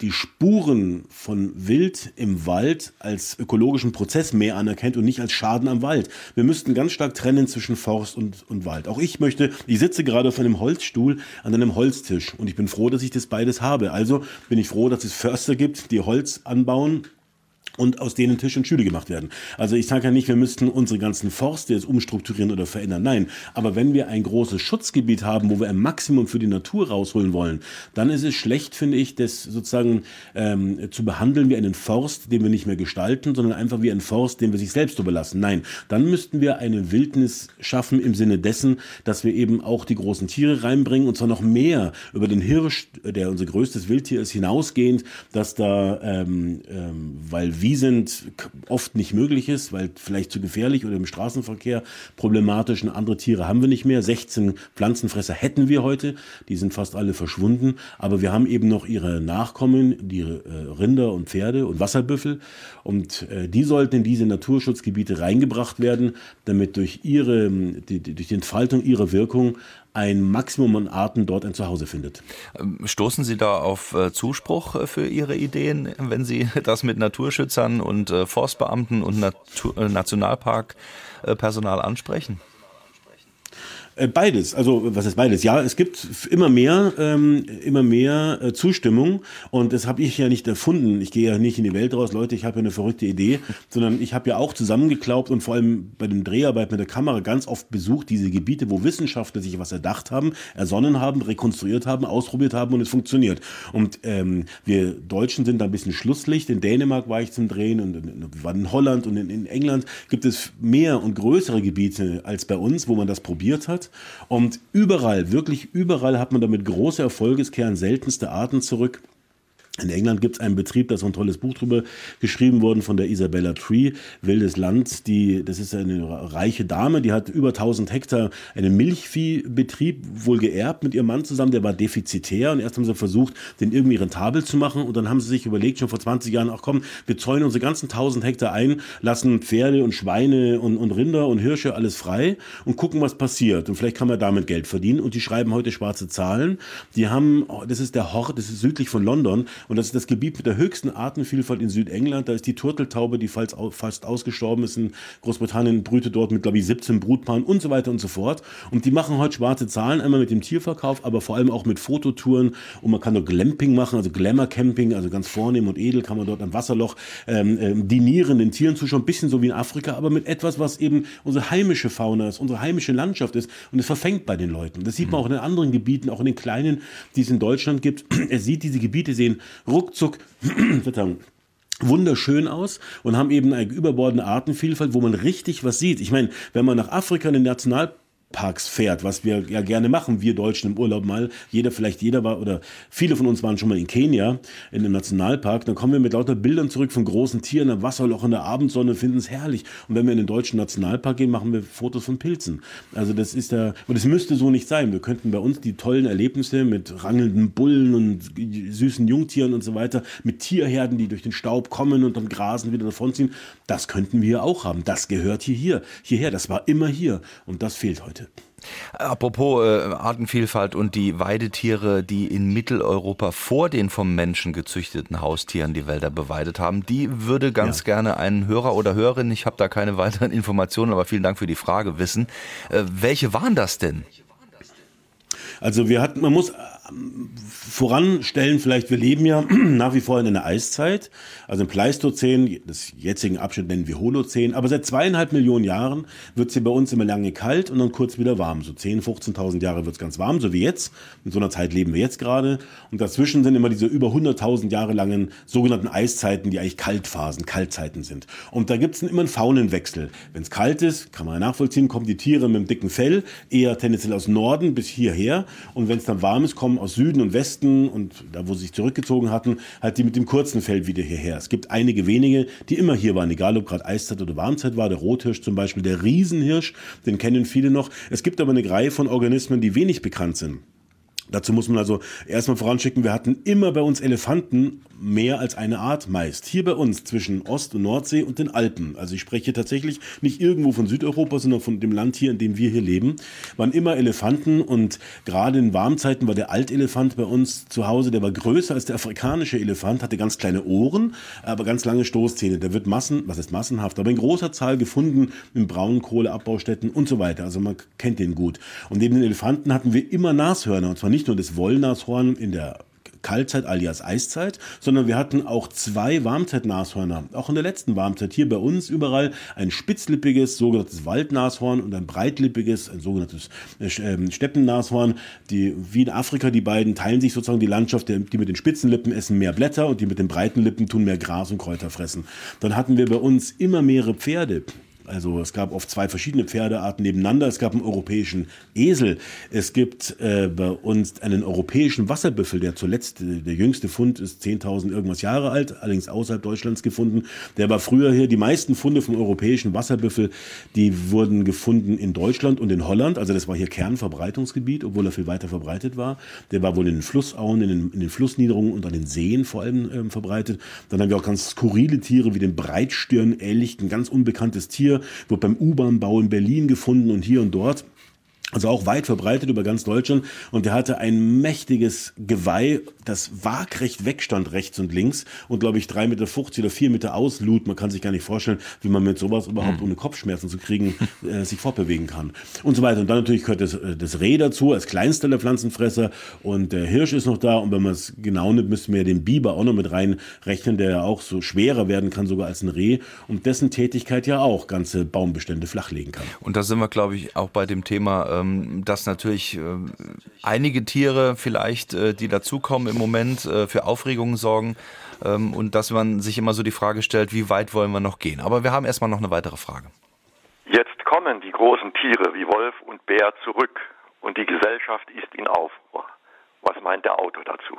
die Spuren von Wild im Wald als ökologischen Prozess mehr anerkennt und nicht als Schaden am Wald. Wir müssten ganz stark trennen zwischen Forst und, und Wald. Auch ich möchte, ich sitze gerade auf einem Holzstuhl an einem Holztisch und ich bin froh, dass ich das beides habe. Also bin ich froh, dass es Förster gibt, die Holz anbauen und aus denen Tisch und Stühle gemacht werden. Also ich sage ja nicht, wir müssten unsere ganzen Forste jetzt umstrukturieren oder verändern. Nein, aber wenn wir ein großes Schutzgebiet haben, wo wir ein Maximum für die Natur rausholen wollen, dann ist es schlecht, finde ich, das sozusagen ähm, zu behandeln wie einen Forst, den wir nicht mehr gestalten, sondern einfach wie einen Forst, den wir sich selbst überlassen. Nein, dann müssten wir eine Wildnis schaffen im Sinne dessen, dass wir eben auch die großen Tiere reinbringen und zwar noch mehr über den Hirsch, der unser größtes Wildtier ist, hinausgehend, dass da, ähm, ähm, weil wir sind, oft nicht möglich ist, weil vielleicht zu gefährlich oder im Straßenverkehr problematisch. Und andere Tiere haben wir nicht mehr. 16 Pflanzenfresser hätten wir heute. Die sind fast alle verschwunden. Aber wir haben eben noch ihre Nachkommen, die äh, Rinder und Pferde und Wasserbüffel. Und äh, die sollten in diese Naturschutzgebiete reingebracht werden, damit durch ihre, die, durch die Entfaltung ihrer Wirkung ein Maximum an Arten dort ein Zuhause findet. Ähm, stoßen Sie da auf äh, Zuspruch äh, für Ihre Ideen, wenn Sie das mit Naturschützern und äh, Forstbeamten und Natur Nationalparkpersonal ansprechen? Äh, beides, also was ist beides? Ja, es gibt immer mehr, ähm, immer mehr äh, Zustimmung und das habe ich ja nicht erfunden. Ich gehe ja nicht in die Welt raus, Leute, ich habe ja eine verrückte Idee, sondern ich habe ja auch zusammengeklaubt und vor allem bei den Dreharbeit mit der Kamera ganz oft besucht diese Gebiete, wo Wissenschaftler sich was erdacht haben, ersonnen haben, rekonstruiert haben, ausprobiert haben und es funktioniert. Und ähm, wir Deutschen sind da ein bisschen Schlusslicht. In Dänemark war ich zum Drehen und wir waren in Holland und in, in England gibt es mehr und größere Gebiete als bei uns, wo man das probiert hat. Und überall, wirklich überall hat man damit große Erfolge, es kehren seltenste Arten zurück. In England gibt es einen Betrieb, da ist ein tolles Buch drüber geschrieben worden von der Isabella Tree, Wildes Land. Die, das ist eine reiche Dame, die hat über 1000 Hektar einen Milchviehbetrieb wohl geerbt mit ihrem Mann zusammen. Der war defizitär und erst haben sie versucht, den irgendwie rentabel zu machen und dann haben sie sich überlegt, schon vor 20 Jahren, ach komm, wir zäunen unsere ganzen 1000 Hektar ein, lassen Pferde und Schweine und, und Rinder und Hirsche alles frei und gucken, was passiert. Und vielleicht kann man damit Geld verdienen. Und die schreiben heute schwarze Zahlen. Die haben, das ist der Hort, das ist südlich von London Und das ist das Gebiet mit der höchsten Artenvielfalt in Südengland. Da ist die Turteltaube, die fast, fast ausgestorben ist in Großbritannien, brütet dort mit, glaube ich, 17 Brutpaaren und so weiter und so fort. Und die machen heute schwarze Zahlen, einmal mit dem Tierverkauf, aber vor allem auch mit Fototouren. Und man kann dort Glamping machen, also Glamour Camping, also ganz vornehm und edel kann man dort am Wasserloch ähm, ähm, dinieren, den Tieren zuschauen, ein bisschen so wie in Afrika, aber mit etwas, was eben unsere heimische Fauna ist, unsere heimische Landschaft ist. Und es verfängt bei den Leuten. Das sieht man auch in den anderen Gebieten, auch in den kleinen, die es in Deutschland gibt. Er sieht, diese Gebiete sehen ruckzuck, wunderschön aus und haben eben eine überbordende Artenvielfalt, wo man richtig was sieht. Ich meine, wenn man nach Afrika in den Nationalpark Parks fährt, was wir ja gerne machen, wir Deutschen im Urlaub mal. Jeder, vielleicht jeder war oder viele von uns waren schon mal in Kenia, in einem Nationalpark. Dann kommen wir mit lauter Bildern zurück von großen Tieren, am Wasserloch in der Abendsonne, finden es herrlich. Und wenn wir in den deutschen Nationalpark gehen, machen wir Fotos von Pilzen. Also das ist da, und es müsste so nicht sein. Wir könnten bei uns die tollen Erlebnisse mit rangelnden Bullen und süßen Jungtieren und so weiter, mit Tierherden, die durch den Staub kommen und dann grasen wieder davonziehen, das könnten wir auch haben. Das gehört hier, hierher. Das war immer hier. Und das fehlt heute. Apropos äh, Artenvielfalt und die Weidetiere, die in Mitteleuropa vor den vom Menschen gezüchteten Haustieren die Wälder beweidet haben, die würde ganz ja. gerne ein Hörer oder Hörerin, ich habe da keine weiteren Informationen, aber vielen Dank für die Frage, wissen. Äh, welche waren das denn? Also wir hatten, man muss voranstellen, vielleicht, wir leben ja nach wie vor in einer Eiszeit, also im Pleistozän, das jetzigen Abschnitt nennen wir Holozän, aber seit zweieinhalb Millionen Jahren wird es hier bei uns immer lange kalt und dann kurz wieder warm. So 10.000, 15.000 Jahre wird es ganz warm, so wie jetzt. In so einer Zeit leben wir jetzt gerade. Und dazwischen sind immer diese über 100.000 Jahre langen sogenannten Eiszeiten, die eigentlich Kaltphasen, Kaltzeiten sind. Und da gibt es immer einen Faunenwechsel. Wenn es kalt ist, kann man nachvollziehen, kommen die Tiere mit dem dicken Fell eher tendenziell aus Norden bis hierher. Und wenn es dann warm ist, kommen aus Süden und Westen und da, wo sie sich zurückgezogen hatten, halt die mit dem kurzen Fell wieder hierher. Es gibt einige wenige, die immer hier waren, egal ob gerade Eiszeit oder Warmzeit war. Der Rothirsch zum Beispiel, der Riesenhirsch, den kennen viele noch. Es gibt aber eine Reihe von Organismen, die wenig bekannt sind. Dazu muss man also erstmal voranschicken, wir hatten immer bei uns Elefanten mehr als eine Art meist. Hier bei uns zwischen Ost- und Nordsee und den Alpen. Also ich spreche tatsächlich nicht irgendwo von Südeuropa, sondern von dem Land hier, in dem wir hier leben. Waren immer Elefanten und gerade in Warmzeiten war der Altelefant bei uns zu Hause, der war größer als der afrikanische Elefant, hatte ganz kleine Ohren, aber ganz lange Stoßzähne. Der wird massen, was ist massenhaft, aber in großer Zahl gefunden in Braunkohleabbaustätten und so weiter. Also man kennt den gut. Und neben den Elefanten hatten wir immer Nashörner und zwar nicht nur das Wollnashorn in der Kaltzeit alias Eiszeit, sondern wir hatten auch zwei Warmzeitnashörner. Auch in der letzten Warmzeit hier bei uns überall ein spitzlippiges sogenanntes Waldnashorn und ein breitlippiges, ein sogenanntes äh, ähm, Steppennashorn. Die, wie in Afrika, die beiden teilen sich sozusagen die Landschaft. Die mit den spitzen Lippen essen mehr Blätter und die mit den breiten Lippen tun mehr Gras und Kräuter fressen. Dann hatten wir bei uns immer mehrere Pferde. Also es gab oft zwei verschiedene Pferdearten nebeneinander. Es gab einen europäischen Esel. Es gibt äh, bei uns einen europäischen Wasserbüffel, der zuletzt, äh, der jüngste Fund ist 10.000 irgendwas Jahre alt, allerdings außerhalb Deutschlands gefunden. Der war früher hier. Die meisten Funde vom europäischen Wasserbüffel, die wurden gefunden in Deutschland und in Holland. Also das war hier Kernverbreitungsgebiet, obwohl er viel weiter verbreitet war. Der war wohl in den Flussauen, in den, in den Flussniederungen und an den Seen vor allem ähm, verbreitet. Dann haben wir auch ganz skurrile Tiere wie den Breitstirn-Elch, ein ganz unbekanntes Tier wird beim U-Bahn-Bau in Berlin gefunden und hier und dort. Also auch weit verbreitet über ganz Deutschland. Und er hatte ein mächtiges Geweih, das waagrecht wegstand rechts und links und glaube ich drei Meter oder vier Meter auslud. Man kann sich gar nicht vorstellen, wie man mit sowas überhaupt mhm. ohne Kopfschmerzen zu kriegen äh, sich fortbewegen kann. Und so weiter. Und dann natürlich gehört das, äh, das Reh dazu als kleinster der Pflanzenfresser. Und der Hirsch ist noch da. Und wenn man es genau nimmt, müssten wir den Biber auch noch mit reinrechnen, der ja auch so schwerer werden kann sogar als ein Reh. Und dessen Tätigkeit ja auch ganze Baumbestände flachlegen kann. Und da sind wir, glaube ich, auch bei dem Thema ähm, dass natürlich äh, einige Tiere vielleicht, äh, die dazukommen im Moment, äh, für Aufregungen sorgen ähm, und dass man sich immer so die Frage stellt, wie weit wollen wir noch gehen. Aber wir haben erstmal noch eine weitere Frage. Jetzt kommen die großen Tiere wie Wolf und Bär zurück und die Gesellschaft ist in Aufruhr. Was meint der Autor dazu?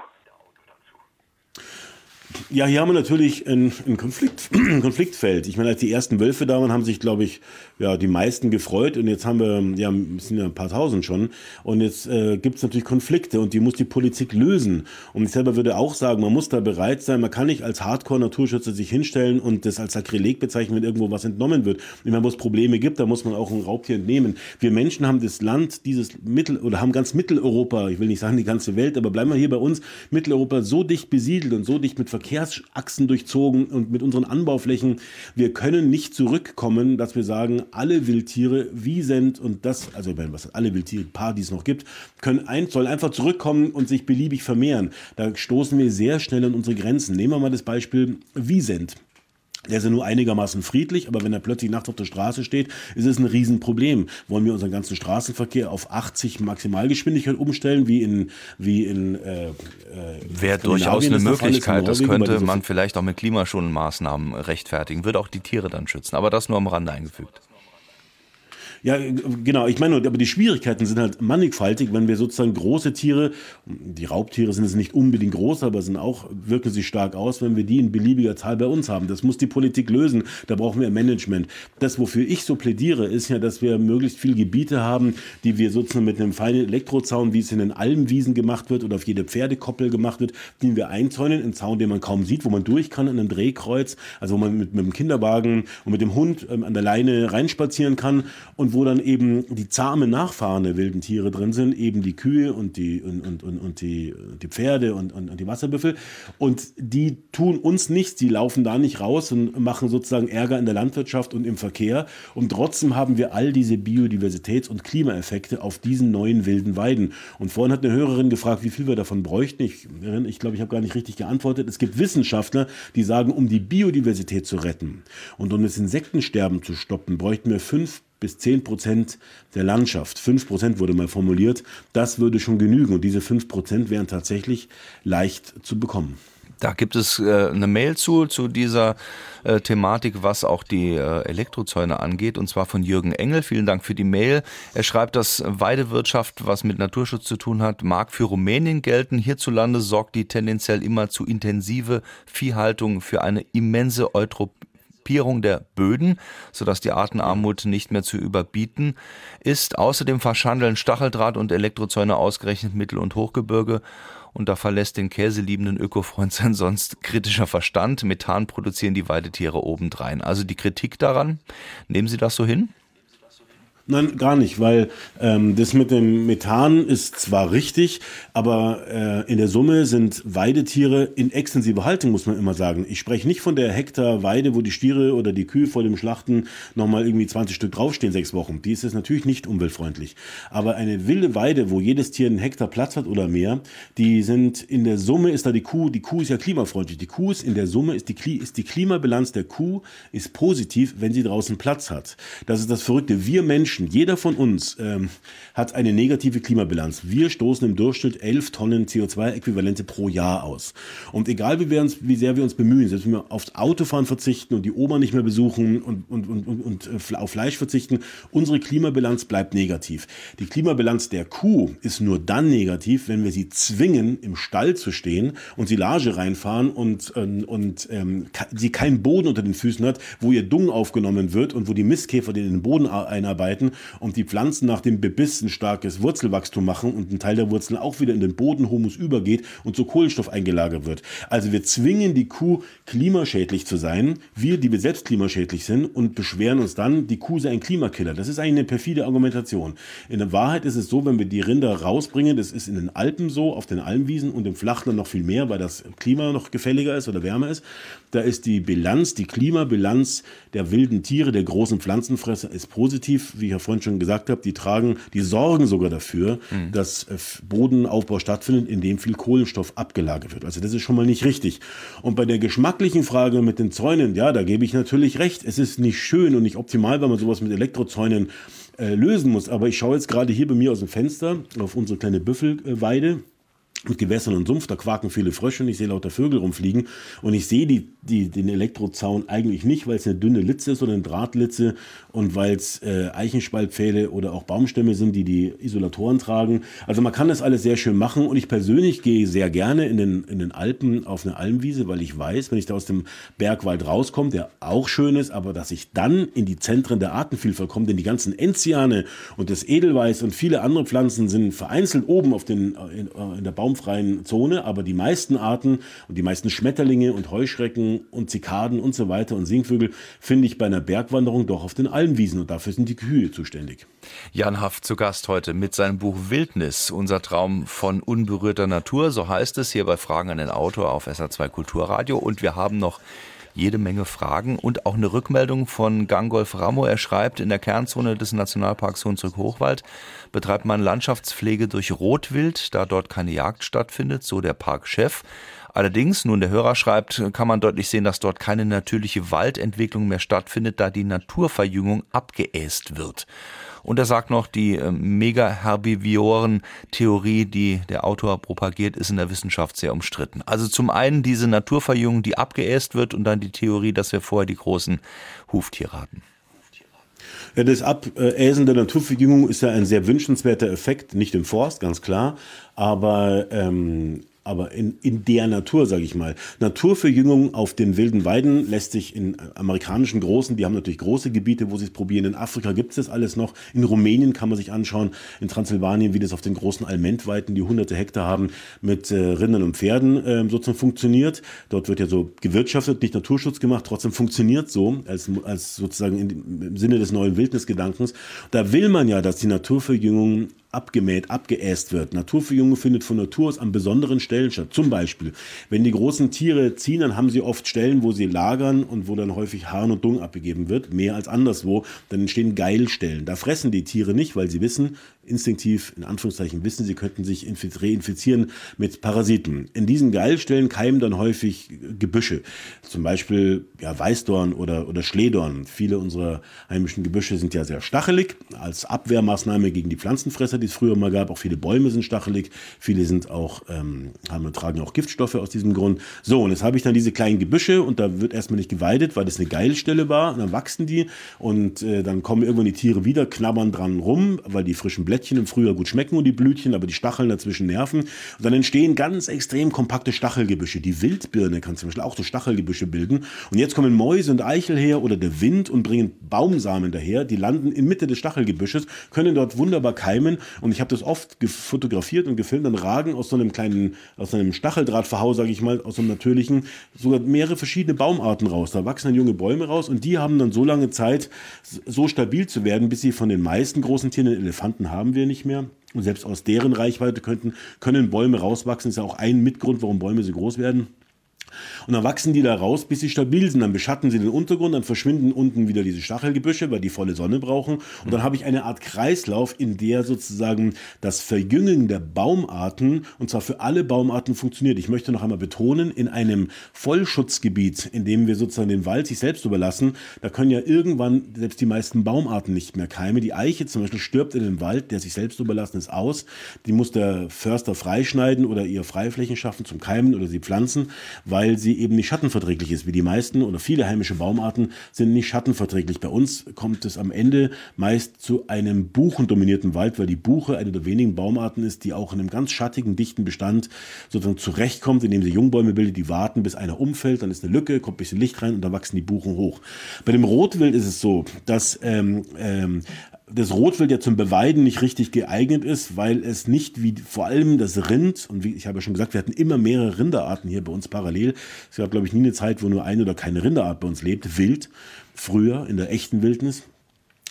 Ja, hier haben wir natürlich ein, ein, Konflikt, Konfliktfeld. Ich meine, als die ersten Wölfe da waren, haben sich, glaube ich, ja, die meisten gefreut. Und jetzt haben wir, ja, sind ja ein paar tausend schon. Und jetzt äh, gibt es natürlich Konflikte und die muss die Politik lösen. Und ich selber würde auch sagen, man muss da bereit sein. Man kann nicht als Hardcore-Naturschützer sich hinstellen und das als Sakrileg bezeichnen, wenn irgendwo was entnommen wird. Wenn man wo es Probleme gibt, da muss man auch ein Raubtier entnehmen. Wir Menschen haben das Land, dieses Mittel, oder haben ganz Mitteleuropa, ich will nicht sagen die ganze Welt, aber bleiben wir hier bei uns, Mitteleuropa so dicht besiedelt und so dicht mit Verkehr Verkehrsachsen durchzogen und mit unseren Anbauflächen. Wir können nicht zurückkommen, dass wir sagen, alle Wildtiere, wie sind und das, also was alle Wildtiere, paar, die es noch gibt, können ein, sollen einfach zurückkommen und sich beliebig vermehren. Da stoßen wir sehr schnell an unsere Grenzen. Nehmen wir mal das Beispiel Wiesent. Der ist ja nur einigermaßen friedlich, aber wenn er plötzlich nachts auf der Straße steht, ist es ein Riesenproblem. Wollen wir unseren ganzen Straßenverkehr auf 80 Maximalgeschwindigkeit umstellen, wie in wie in äh, äh Wäre durchaus eine Möglichkeit. Das könnte man vielleicht auch mit Klimaschonmaßnahmen rechtfertigen. Würde auch die Tiere dann schützen. Aber das nur am Rande eingefügt. Ja, genau. Ich meine, aber die Schwierigkeiten sind halt mannigfaltig, wenn wir sozusagen große Tiere, die Raubtiere sind es nicht unbedingt groß, aber sind auch, wirken sie stark aus, wenn wir die in beliebiger Zahl bei uns haben. Das muss die Politik lösen. Da brauchen wir Management. Das, wofür ich so plädiere, ist ja, dass wir möglichst viele Gebiete haben, die wir sozusagen mit einem feinen Elektrozaun, wie es in den Almwiesen gemacht wird oder auf jede Pferdekoppel gemacht wird, den wir einzäunen, einen Zaun, den man kaum sieht, wo man durch kann in einem Drehkreuz, also wo man mit, mit dem Kinderwagen und mit dem Hund ähm, an der Leine reinspazieren kann und und wo dann eben die zahmen Nachfahren der wilden Tiere drin sind, eben die Kühe und die, und, und, und, und die, die Pferde und, und, und die Wasserbüffel. Und die tun uns nichts, die laufen da nicht raus und machen sozusagen Ärger in der Landwirtschaft und im Verkehr. Und trotzdem haben wir all diese Biodiversitäts- und Klimaeffekte auf diesen neuen wilden Weiden. Und vorhin hat eine Hörerin gefragt, wie viel wir davon bräuchten. Ich glaube, ich, glaub, ich habe gar nicht richtig geantwortet. Es gibt Wissenschaftler, die sagen, um die Biodiversität zu retten und um das Insektensterben zu stoppen, bräuchten wir fünf bis 10 Prozent der Landschaft. 5 Prozent wurde mal formuliert. Das würde schon genügen. Und diese 5 Prozent wären tatsächlich leicht zu bekommen. Da gibt es äh, eine Mail zu, zu dieser äh, Thematik, was auch die äh, Elektrozäune angeht, und zwar von Jürgen Engel. Vielen Dank für die Mail. Er schreibt, dass Weidewirtschaft, was mit Naturschutz zu tun hat, mag für Rumänien gelten. Hierzulande sorgt die tendenziell immer zu intensive Viehhaltung für eine immense Eutrophie Halbierung der Böden, sodass die Artenarmut nicht mehr zu überbieten ist. Außerdem verschandeln Stacheldraht und Elektrozäune ausgerechnet Mittel- und Hochgebirge. Und da verlässt den käseliebenden Ökofreund sein sonst kritischer Verstand. Methan produzieren die Weidetiere obendrein. Also die Kritik daran, nehmen Sie das so hin? Nein, gar nicht, weil ähm, das mit dem Methan ist zwar richtig, aber äh, in der Summe sind Weidetiere in extensiver Haltung, muss man immer sagen. Ich spreche nicht von der Hektar Weide, wo die Stiere oder die Kühe vor dem Schlachten nochmal irgendwie 20 Stück draufstehen, sechs Wochen. Die ist es natürlich nicht umweltfreundlich. Aber eine wilde Weide, wo jedes Tier einen Hektar Platz hat oder mehr, die sind in der Summe ist da die Kuh, die Kuh ist ja klimafreundlich. Die Kuh ist in der Summe, ist die, ist die Klimabilanz der Kuh ist positiv, wenn sie draußen Platz hat. Das ist das Verrückte. Wir Menschen Menschen, jeder von uns ähm, hat eine negative Klimabilanz. Wir stoßen im Durchschnitt 11 Tonnen CO2-Äquivalente pro Jahr aus. Und egal wie, wir uns, wie sehr wir uns bemühen, selbst wenn wir aufs Autofahren verzichten und die Oma nicht mehr besuchen und, und, und, und, und äh, auf Fleisch verzichten, unsere Klimabilanz bleibt negativ. Die Klimabilanz der Kuh ist nur dann negativ, wenn wir sie zwingen, im Stall zu stehen und Silage reinfahren und, und, und ähm, sie keinen Boden unter den Füßen hat, wo ihr Dung aufgenommen wird und wo die Mistkäfer den in den Boden einarbeiten und die Pflanzen nach dem Bibiss ein starkes Wurzelwachstum machen und ein Teil der Wurzeln auch wieder in den Bodenhumus übergeht und zu Kohlenstoff eingelagert wird. Also wir zwingen die Kuh klimaschädlich zu sein, wir, die wir selbst klimaschädlich sind und beschweren uns dann, die Kuh sei ein Klimakiller. Das ist eigentlich eine perfide Argumentation. In der Wahrheit ist es so, wenn wir die Rinder rausbringen, das ist in den Alpen so, auf den Almwiesen und im Flachland noch viel mehr, weil das Klima noch gefälliger ist oder wärmer ist, da ist die Bilanz, die Klimabilanz der wilden Tiere, der großen Pflanzenfresser ist positiv, wie ich ja vorhin schon gesagt habe, die tragen, die sorgen sogar dafür, mhm. dass äh, Bodenaufbau stattfindet, in dem viel Kohlenstoff abgelagert wird. Also das ist schon mal nicht richtig. Und bei der geschmacklichen Frage mit den Zäunen, ja, da gebe ich natürlich recht. Es ist nicht schön und nicht optimal, wenn man sowas mit Elektrozäunen äh, lösen muss. Aber ich schaue jetzt gerade hier bei mir aus dem Fenster auf unsere kleine Büffelweide. Mit Gewässern und Sumpf, da quaken viele Frösche und ich sehe lauter Vögel rumfliegen und ich sehe die, die, den Elektrozaun eigentlich nicht, weil es eine dünne Litze ist oder eine Drahtlitze und weil es äh, Eichenspaltpfähle oder auch Baumstämme sind, die die Isolatoren tragen. Also man kann das alles sehr schön machen und ich persönlich gehe sehr gerne in den, in den Alpen auf eine Almwiese, weil ich weiß, wenn ich da aus dem Bergwald rauskomme, der auch schön ist, aber dass ich dann in die Zentren der Artenvielfalt komme, denn die ganzen Enziane und das Edelweiß und viele andere Pflanzen sind vereinzelt oben auf den, in, in der Baum baumfreien Zone, aber die meisten Arten und die meisten Schmetterlinge und Heuschrecken und Zikaden und so weiter und Singvögel finde ich bei einer Bergwanderung doch auf den Almwiesen und dafür sind die Kühe zuständig. Jan Haft zu Gast heute mit seinem Buch Wildnis, unser Traum von unberührter Natur, so heißt es hier bei Fragen an den Autor auf SA2 Kulturradio und wir haben noch jede Menge Fragen und auch eine Rückmeldung von Gangolf Ramo. Er schreibt, in der Kernzone des Nationalparks Hunsrück-Hochwald betreibt man Landschaftspflege durch Rotwild, da dort keine Jagd stattfindet, so der Parkchef. Allerdings, nun der Hörer schreibt, kann man deutlich sehen, dass dort keine natürliche Waldentwicklung mehr stattfindet, da die Naturverjüngung abgeäst wird. Und er sagt noch, die äh, Mega-Herbivioren-Theorie, die der Autor propagiert, ist in der Wissenschaft sehr umstritten. Also zum einen diese Naturverjüngung, die abgeäst wird und dann die Theorie, dass wir vorher die großen Huftiere hatten. Ja, das Abäsen der Naturverjüngung ist ja ein sehr wünschenswerter Effekt, nicht im Forst, ganz klar, aber ähm, aber in, in der Natur, sage ich mal. Naturverjüngung auf den wilden Weiden lässt sich in amerikanischen großen, die haben natürlich große Gebiete, wo sie es probieren. In Afrika gibt es das alles noch. In Rumänien kann man sich anschauen, in Transsilvanien, wie das auf den großen Almentweiten, die hunderte Hektar haben, mit äh, Rindern und Pferden äh, sozusagen funktioniert. Dort wird ja so gewirtschaftet, nicht Naturschutz gemacht, trotzdem funktioniert so, als, als sozusagen in, im Sinne des neuen Wildnisgedankens. Da will man ja, dass die Naturverjüngung abgemäht, abgeäst wird. Naturverjüngung findet von Natur aus an besonderen Stellen statt. Zum Beispiel, wenn die großen Tiere ziehen, dann haben sie oft Stellen, wo sie lagern und wo dann häufig Harn und Dung abgegeben wird, mehr als anderswo. Dann entstehen Geilstellen. Da fressen die Tiere nicht, weil sie wissen, instinktiv, in Anführungszeichen, wissen, sie könnten sich reinfizieren mit Parasiten. In diesen Geilstellen keimen dann häufig Gebüsche. Zum Beispiel ja, Weißdorn oder, oder Schlehdorn. Viele unserer heimischen Gebüsche sind ja sehr stachelig, als Abwehrmaßnahme gegen die Pflanzenfresser, die es früher mal gab. Auch viele Bäume sind stachelig. Viele sind auch, ähm, haben, tragen auch Giftstoffe aus diesem Grund. So, und jetzt habe ich dann diese kleinen Gebüsche und da wird erstmal nicht geweidet, weil das eine Geilstelle war. Und dann wachsen die und äh, dann kommen irgendwann die Tiere wieder, knabbern dran rum, weil die frischen Blättchen im Frühjahr gut schmecken und die Blütchen, aber die Stacheln dazwischen nerven. Und dann entstehen ganz extrem kompakte Stachelgebüsche. Die Wildbirne kann zum Beispiel auch so Stachelgebüsche bilden. Und jetzt kommen Mäuse und Eichel her oder der Wind und bringen Baumsamen daher. Die landen in Mitte des Stachelgebüsches, können dort wunderbar keimen. Und ich habe das oft fotografiert und gefilmt. Dann ragen aus so einem kleinen, aus einem Stacheldrahtverhau, sage ich mal, aus so einem natürlichen, sogar mehrere verschiedene Baumarten raus. Da wachsen dann junge Bäume raus und die haben dann so lange Zeit, so stabil zu werden, bis sie von den meisten großen Tieren, den Elefanten haben wir nicht mehr. Und selbst aus deren Reichweite könnten, können Bäume rauswachsen. Das ist ja auch ein Mitgrund, warum Bäume so groß werden. Und dann wachsen die da raus, bis sie stabil sind. Dann beschatten sie den Untergrund, dann verschwinden unten wieder diese Stachelgebüsche, weil die volle Sonne brauchen. Und dann habe ich eine Art Kreislauf, in der sozusagen das Verjüngen der Baumarten, und zwar für alle Baumarten funktioniert. Ich möchte noch einmal betonen, in einem Vollschutzgebiet, in dem wir sozusagen den Wald sich selbst überlassen, da können ja irgendwann selbst die meisten Baumarten nicht mehr keimen. Die Eiche zum Beispiel stirbt in dem Wald, der sich selbst überlassen ist, aus. Die muss der Förster freischneiden oder ihr Freiflächen schaffen zum Keimen oder sie pflanzen, weil weil sie eben nicht schattenverträglich ist, wie die meisten oder viele heimische Baumarten sind nicht schattenverträglich. Bei uns kommt es am Ende meist zu einem buchendominierten Wald, weil die Buche eine der wenigen Baumarten ist, die auch in einem ganz schattigen, dichten Bestand sozusagen zurechtkommt, indem sie Jungbäume bildet, die warten, bis einer umfällt, dann ist eine Lücke, kommt ein bisschen Licht rein und dann wachsen die Buchen hoch. Bei dem Rotwild ist es so, dass ähm, ähm, das Rotwild ja zum Beweiden nicht richtig geeignet ist, weil es nicht wie vor allem das Rind, und wie ich habe ja schon gesagt, wir hatten immer mehrere Rinderarten hier bei uns parallel. Es gab, glaube ich, nie eine Zeit, wo nur eine oder keine Rinderart bei uns lebt, wild, früher in der echten Wildnis.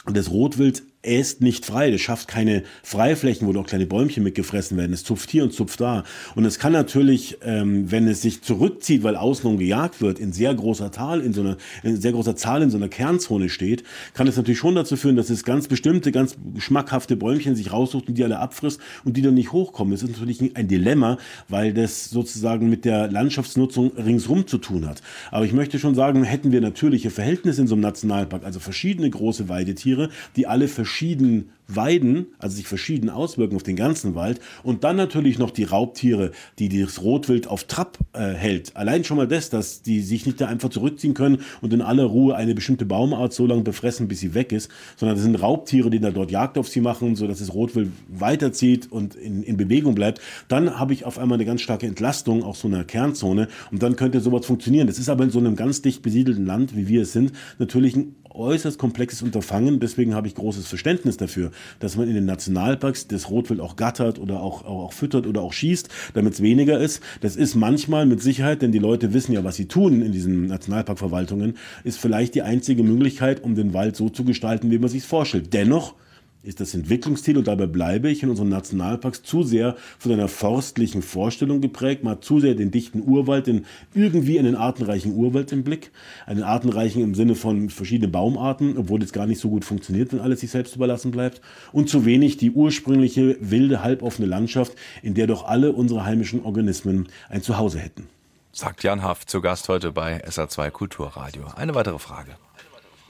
Und das Rotwild äst nicht frei. Das schafft keine Freiflächen, wo noch kleine Bäumchen mitgefressen werden. Es zupft hier und zupft da. Und es kann natürlich, ähm, wenn es sich zurückzieht, weil außenrum gejagt wird, in sehr großer Zahl, in so einer, in sehr großer Zahl in so einer Kernzone steht, kann es natürlich schon dazu führen, dass es ganz bestimmte, ganz geschmackhafte Bäumchen sich raussucht und die alle abfrisst und die dann nicht hochkommen. Das ist natürlich ein Dilemma, weil das sozusagen mit der Landschaftsnutzung ringsrum zu tun hat. Aber ich möchte schon sagen, hätten wir natürliche Verhältnisse in so einem Nationalpark, also verschiedene große Weidetiere, die alle verschieden Weiden, also sich verschieden auswirken auf den ganzen Wald und dann natürlich noch die Raubtiere, die das Rotwild auf Trab äh, hält. Allein schon mal das, dass die sich nicht da einfach zurückziehen können und in aller Ruhe eine bestimmte Baumart so lange befressen, bis sie weg ist, sondern das sind Raubtiere, die da dort Jagd auf sie machen, so dass das Rotwild weiterzieht und in, in Bewegung bleibt. Dann habe ich auf einmal eine ganz starke Entlastung auch so einer Kernzone und dann könnte sowas funktionieren. Das ist aber in so einem ganz dicht besiedelten Land, wie wir es sind, natürlich ein äußerst komplexes Unterfangen. Deswegen habe ich großes Verständnis dafür, dass man in den Nationalparks das Rotwild auch gattert oder auch, auch, auch füttert oder auch schießt, damit es weniger ist. Das ist manchmal mit Sicherheit, denn die Leute wissen ja, was sie tun in diesen Nationalparkverwaltungen, ist vielleicht die einzige Möglichkeit, um den Wald so zu gestalten, wie man sich vorstellt. Dennoch ist das Entwicklungsziel und dabei bleibe ich in unseren Nationalparks zu sehr von einer forstlichen Vorstellung geprägt. Man hat zu sehr den dichten Urwald, den irgendwie einen artenreichen Urwald im Blick. Einen artenreichen im Sinne von verschiedenen Baumarten, obwohl das gar nicht so gut funktioniert, wenn alles sich selbst überlassen bleibt. Und zu wenig die ursprüngliche, wilde, halboffene Landschaft, in der doch alle unsere heimischen Organismen ein Zuhause hätten. Sagt Jan Haft zu Gast heute bei SA2 Kulturradio. Eine weitere Frage.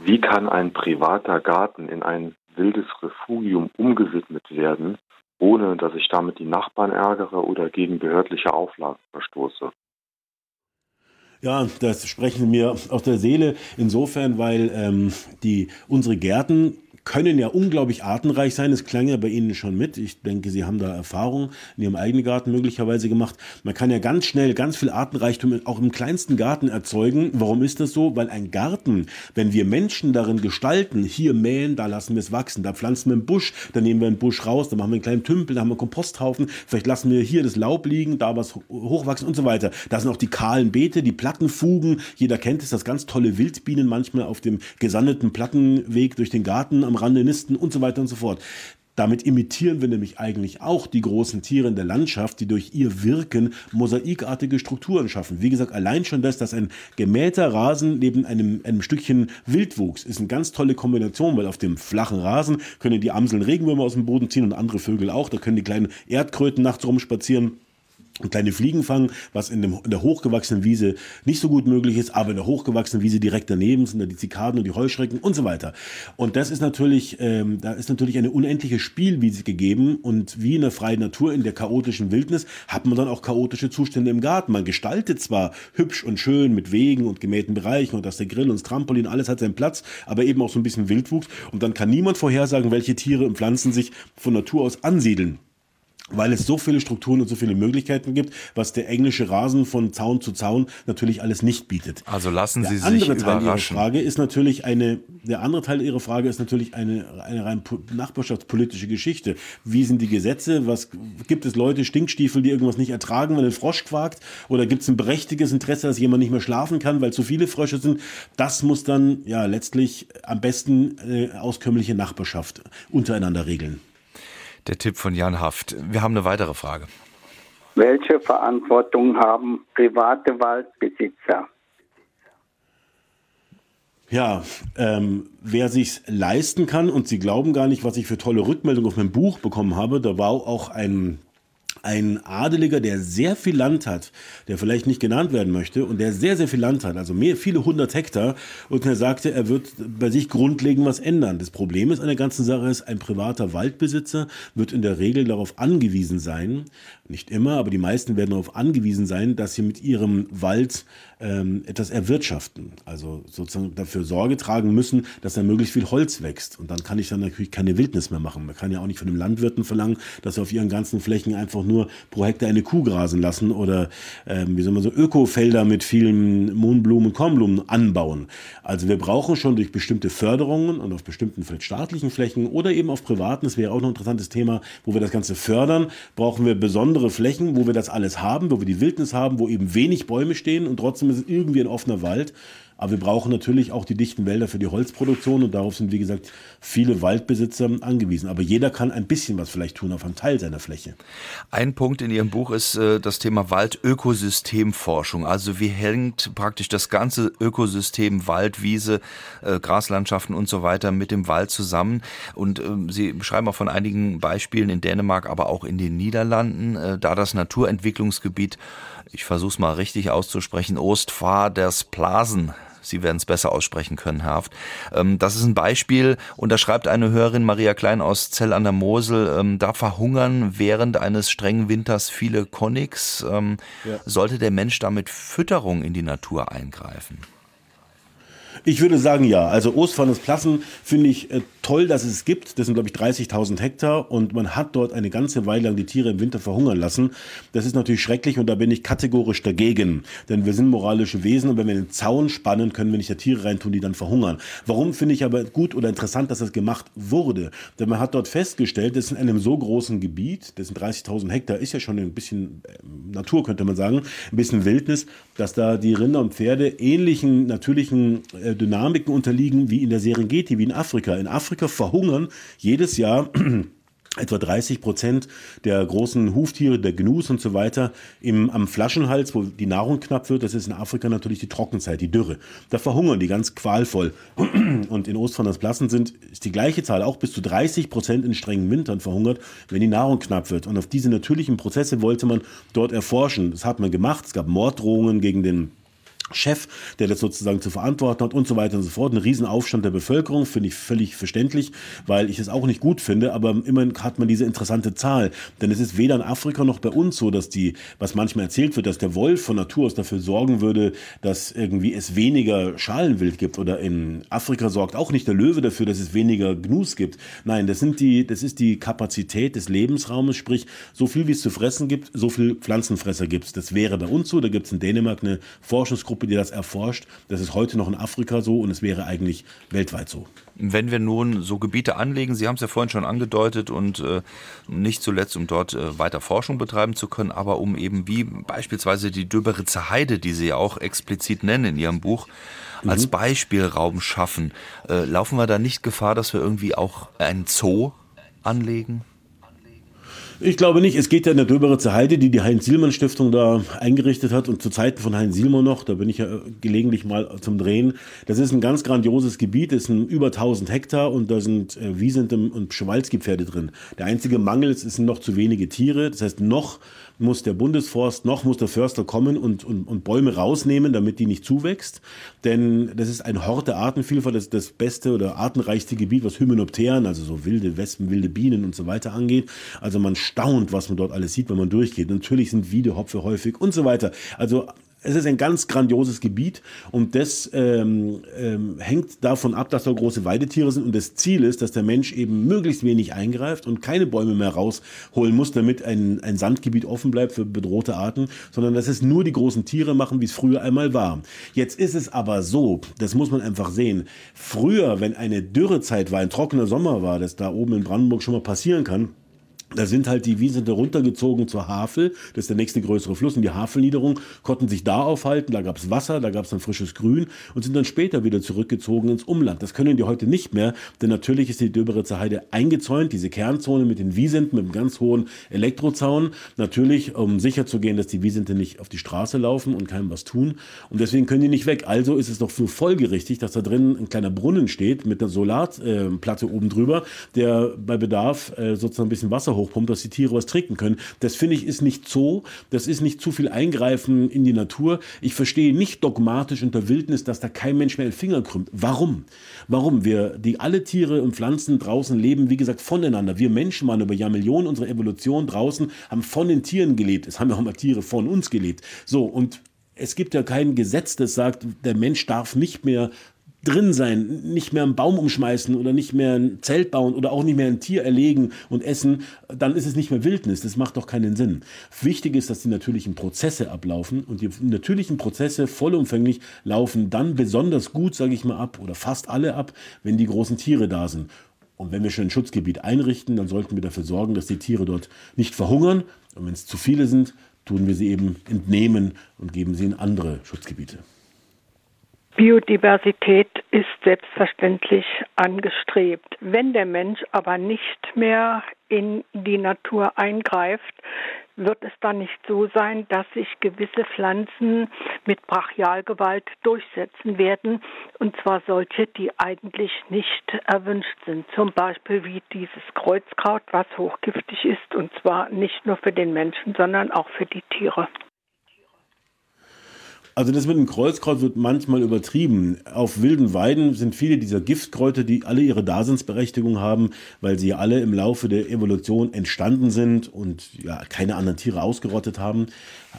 Wie kann ein privater Garten in ein wildes Refugium umgewidmet werden, ohne dass ich damit die Nachbarn ärgere oder gegen behördliche Auflagen verstoße. Ja, das sprechen mir aus der Seele insofern, weil ähm, die unsere Gärten können ja unglaublich artenreich sein. Es klang ja bei Ihnen schon mit. Ich denke, Sie haben da Erfahrung in Ihrem eigenen Garten möglicherweise gemacht. Man kann ja ganz schnell ganz viel Artenreichtum auch im kleinsten Garten erzeugen. Warum ist das so? Weil ein Garten, wenn wir Menschen darin gestalten, hier mähen, da lassen wir es wachsen, da pflanzen wir einen Busch, da nehmen wir einen Busch raus, da machen wir einen kleinen Tümpel, da haben wir einen Komposthaufen, vielleicht lassen wir hier das Laub liegen, da was hochwachsen und so weiter. Da sind auch die kahlen Beete, die Plattenfugen. Jeder kennt es, das ganz tolle Wildbienen manchmal auf dem gesandeten Plattenweg durch den Garten am Rande nisten und so weiter und so fort. Damit imitieren wir nämlich eigentlich auch die großen Tiere in der Landschaft, die durch ihr Wirken mosaikartige Strukturen schaffen. Wie gesagt, allein schon das, dass ein gemähter Rasen neben einem, einem Stückchen Wildwuchs ist eine ganz tolle Kombination, weil auf dem flachen Rasen können die Amseln Regenwürmer aus dem Boden ziehen und andere Vögel auch. Da können die kleinen Erdkröten nachts rumspazieren kleine Fliegen fangen, was in, dem, in der hochgewachsenen Wiese nicht so gut möglich ist, aber in der hochgewachsenen Wiese direkt daneben sind da die Zikaden und die Heuschrecken und so weiter. Und das ist natürlich, ähm, da ist natürlich eine unendliche Spielwiese gegeben und wie in der freien Natur, in der chaotischen Wildnis, hat man dann auch chaotische Zustände im Garten. Man gestaltet zwar hübsch und schön mit Wegen und gemähten Bereichen und dass der Grill und das Trampolin, alles hat seinen Platz, aber eben auch so ein bisschen Wildwuchs und dann kann niemand vorhersagen, welche Tiere und Pflanzen sich von Natur aus ansiedeln weil es so viele Strukturen und so viele Möglichkeiten gibt, was der englische Rasen von Zaun zu Zaun natürlich alles nicht bietet. Also lassen Sie der sich andere Teil überraschen. Ihrer Frage ist natürlich eine, der andere Teil Ihrer Frage ist natürlich eine, eine rein nachbarschaftspolitische Geschichte. Wie sind die Gesetze? Was gibt es Leute, Stinkstiefel, die irgendwas nicht ertragen, wenn ein Frosch quakt? Oder gibt es ein berechtigtes Interesse, dass jemand nicht mehr schlafen kann, weil zu viele Frösche sind? Das muss dann ja letztlich am besten äh, auskömmliche Nachbarschaft untereinander regeln. Der Tipp von Jan Haft. Wir haben eine weitere Frage. Welche Verantwortung haben private Waldbesitzer? Ja, ähm, wer sich's leisten kann und Sie glauben gar nicht, was ich für tolle Rückmeldungen auf mein Buch bekommen habe. Da war auch ein ein Adeliger, der sehr viel Land hat, der vielleicht nicht genannt werden möchte und der sehr, sehr viel Land hat, also mehr, viele hundert Hektar und er sagte, er wird bei sich grundlegend was ändern. Das Problem ist an der ganzen Sache ist, ein privater Waldbesitzer wird in der Regel darauf angewiesen sein, nicht immer, aber die meisten werden darauf angewiesen sein, dass sie mit ihrem Wald ähm, etwas erwirtschaften. Also sozusagen dafür Sorge tragen müssen, dass da möglichst viel Holz wächst. Und dann kann ich dann natürlich keine Wildnis mehr machen. Man kann ja auch nicht von den Landwirten verlangen, dass sie auf ihren ganzen Flächen einfach nur pro Hektar eine Kuh grasen lassen oder ähm, wie soll man so Ökofelder mit vielen Mohnblumen und Kornblumen anbauen. Also wir brauchen schon durch bestimmte Förderungen und auf bestimmten vielleicht staatlichen Flächen oder eben auf privaten, das wäre auch noch ein interessantes Thema, wo wir das Ganze fördern, brauchen wir besondere Flächen, wo wir das alles haben, wo wir die Wildnis haben, wo eben wenig Bäume stehen und trotzdem ist es irgendwie ein offener Wald. Aber wir brauchen natürlich auch die dichten Wälder für die Holzproduktion und darauf sind, wie gesagt, viele Waldbesitzer angewiesen. Aber jeder kann ein bisschen was vielleicht tun auf einem Teil seiner Fläche. Ein Punkt in Ihrem Buch ist äh, das Thema Waldökosystemforschung. Also wie hängt praktisch das ganze Ökosystem Wald, Wiese, äh, Graslandschaften und so weiter mit dem Wald zusammen? Und ähm, Sie beschreiben auch von einigen Beispielen in Dänemark, aber auch in den Niederlanden, äh, da das Naturentwicklungsgebiet ich versuche es mal richtig auszusprechen, Ostfadersplasen Sie werden es besser aussprechen können, Herr Haft. Ähm, das ist ein Beispiel und da schreibt eine Hörerin Maria Klein aus Zell an der Mosel, ähm, da verhungern während eines strengen Winters viele Konix. Ähm, ja. Sollte der Mensch damit Fütterung in die Natur eingreifen? Ich würde sagen, ja. Also Ostfalles Plassen finde ich äh, toll, dass es gibt. Das sind, glaube ich, 30.000 Hektar und man hat dort eine ganze Weile lang die Tiere im Winter verhungern lassen. Das ist natürlich schrecklich und da bin ich kategorisch dagegen. Denn wir sind moralische Wesen und wenn wir den Zaun spannen, können wir nicht da Tiere reintun, die dann verhungern. Warum finde ich aber gut oder interessant, dass das gemacht wurde? Denn man hat dort festgestellt, dass in einem so großen Gebiet, das sind 30.000 Hektar, ist ja schon ein bisschen äh, Natur, könnte man sagen, ein bisschen Wildnis, dass da die Rinder und Pferde ähnlichen natürlichen äh, Dynamiken unterliegen wie in der Serengeti, wie in Afrika. In Afrika verhungern jedes Jahr etwa 30 Prozent der großen Huftiere, der Gnus und so weiter, im, am Flaschenhals, wo die Nahrung knapp wird, das ist in Afrika natürlich die Trockenzeit, die Dürre. Da verhungern die ganz qualvoll. Und in Ostfriesland-Plassen sind, ist die gleiche Zahl, auch bis zu 30 Prozent in strengen Wintern verhungert, wenn die Nahrung knapp wird. Und auf diese natürlichen Prozesse wollte man dort erforschen. Das hat man gemacht. Es gab Morddrohungen gegen den Chef, der das sozusagen zu verantworten hat und so weiter und so fort. Ein Riesenaufstand der Bevölkerung, finde ich völlig verständlich, weil ich es auch nicht gut finde, aber immerhin hat man diese interessante Zahl. Denn es ist weder in Afrika noch bei uns so, dass die, was manchmal erzählt wird, dass der Wolf von Natur aus dafür sorgen würde, dass irgendwie es weniger Schalenwild gibt. Oder in Afrika sorgt auch nicht der Löwe dafür, dass es weniger Gnus gibt. Nein, das sind die, das ist die Kapazität des Lebensraumes, sprich, so viel wie es zu fressen gibt, so viel Pflanzenfresser gibt es. Das wäre bei uns so. Da gibt es in Dänemark eine Forschungsgruppe, Gruppe, die das erforscht. Das ist heute noch in Afrika so und es wäre eigentlich weltweit so. Wenn wir nun so Gebiete anlegen, Sie haben es ja vorhin schon angedeutet und äh, nicht zuletzt, um dort äh, weiter Forschung betreiben zu können, aber um eben wie beispielsweise die Döberitzer Heide, die Sie ja auch explizit nennen in Ihrem Buch, als mhm. Beispielraum schaffen. Äh, laufen wir da nicht Gefahr, dass wir irgendwie auch einen Zoo anlegen? Ich glaube nicht. Es geht ja in der Döberitzer Heide, die die Heinz-Sielmann-Stiftung da eingerichtet hat und zu Zeiten von Heinz Sielmann noch, da bin ich ja gelegentlich mal zum Drehen. Das ist ein ganz grandioses Gebiet, es sind über 1000 Hektar und da sind äh, Wiesenten und Schwalzki-Pferde drin. Der einzige Mangel ist, es sind noch zu wenige Tiere. Das heißt, noch muss der Bundesforst, noch muss der Förster kommen und, und, und Bäume rausnehmen, damit die nicht zuwächst. Denn das ist ein Hort der Artenvielfalt, das das beste oder artenreichste Gebiet, was Hymenopteren, also so wilde Wespen, wilde Bienen und so weiter angeht. Also man staunt, was man dort alles sieht, wenn man durchgeht. Natürlich sind Wiedehopfe häufig und so weiter. Also es ist ein ganz grandioses Gebiet und das ähm, ähm, hängt davon ab, dass da große Weidetiere sind und das Ziel ist, dass der Mensch eben möglichst wenig eingreift und keine Bäume mehr rausholen muss, damit ein, ein Sandgebiet offen bleibt für bedrohte Arten, sondern dass es nur die großen Tiere machen, wie es früher einmal war. Jetzt ist es aber so, das muss man einfach sehen, früher, wenn eine Dürrezeit war, ein trockener Sommer war, das da oben in Brandenburg schon mal passieren kann, da sind halt die Wiesen runtergezogen zur Havel, das ist der nächste größere Fluss, und die Havelniederung konnten sich da aufhalten, da gab's Wasser, da gab's dann frisches Grün und sind dann später wieder zurückgezogen ins Umland. Das können die heute nicht mehr, denn natürlich ist die Döberitzer Heide eingezäunt, diese Kernzone mit den Wiesenten, mit einem ganz hohen Elektrozaun, natürlich, um sicher zu gehen, dass die Wiesente nicht auf die Straße laufen und keinem was tun. Und deswegen können die nicht weg. Also ist es doch nur folgerichtig, dass da drin ein kleiner Brunnen steht mit einer Solarplatte äh, oben drüber, der bei Bedarf äh, sozusagen ein bisschen Wasser hochpumpt, dass die Tiere was trinken können. Das finde ich ist nicht Zoo, das ist nicht zu viel Eingreifen in die Natur. Ich verstehe nicht dogmatisch unter Wildnis, dass da kein Mensch mehr den Finger krümmt. Warum? Warum? Wir, die alle Tiere und Pflanzen draußen leben, wie gesagt, voneinander. Wir Menschen waren über Jahrmillionen unserer Evolution draußen, haben von den Tieren gelebt. Es haben ja auch mal Tiere von uns gelebt. So, und es gibt ja kein Gesetz, das sagt, der Mensch darf nicht mehr drin sein, nicht mehr einen Baum umschmeißen oder nicht mehr ein Zelt bauen oder auch nicht mehr ein Tier erlegen und essen, dann ist es nicht mehr Wildnis. Das macht doch keinen Sinn. Wichtig ist, dass die natürlichen Prozesse ablaufen und die natürlichen Prozesse vollumfänglich laufen dann besonders gut, sage ich mal, ab oder fast alle ab, wenn die großen Tiere da sind. Und wenn wir schon ein Schutzgebiet einrichten, dann sollten wir dafür sorgen, dass die Tiere dort nicht verhungern. Und wenn es zu viele sind, tun wir sie eben entnehmen und geben sie in andere Schutzgebiete. Biodiversität ist selbstverständlich angestrebt. Wenn der Mensch aber nicht mehr in die Natur eingreift, wird es dann nicht so sein, dass sich gewisse Pflanzen mit Brachialgewalt durchsetzen werden, und zwar solche, die eigentlich nicht erwünscht sind. Zum Beispiel wie dieses Kreuzkraut, was hochgiftig ist, und zwar nicht nur für den Menschen, sondern auch für die Tiere. Also das mit dem Kreuzkraut wird manchmal übertrieben. Auf wilden Weiden sind viele dieser Giftkräuter, die alle ihre Daseinsberechtigung haben, weil sie alle im Laufe der Evolution entstanden sind und ja keine anderen Tiere ausgerottet haben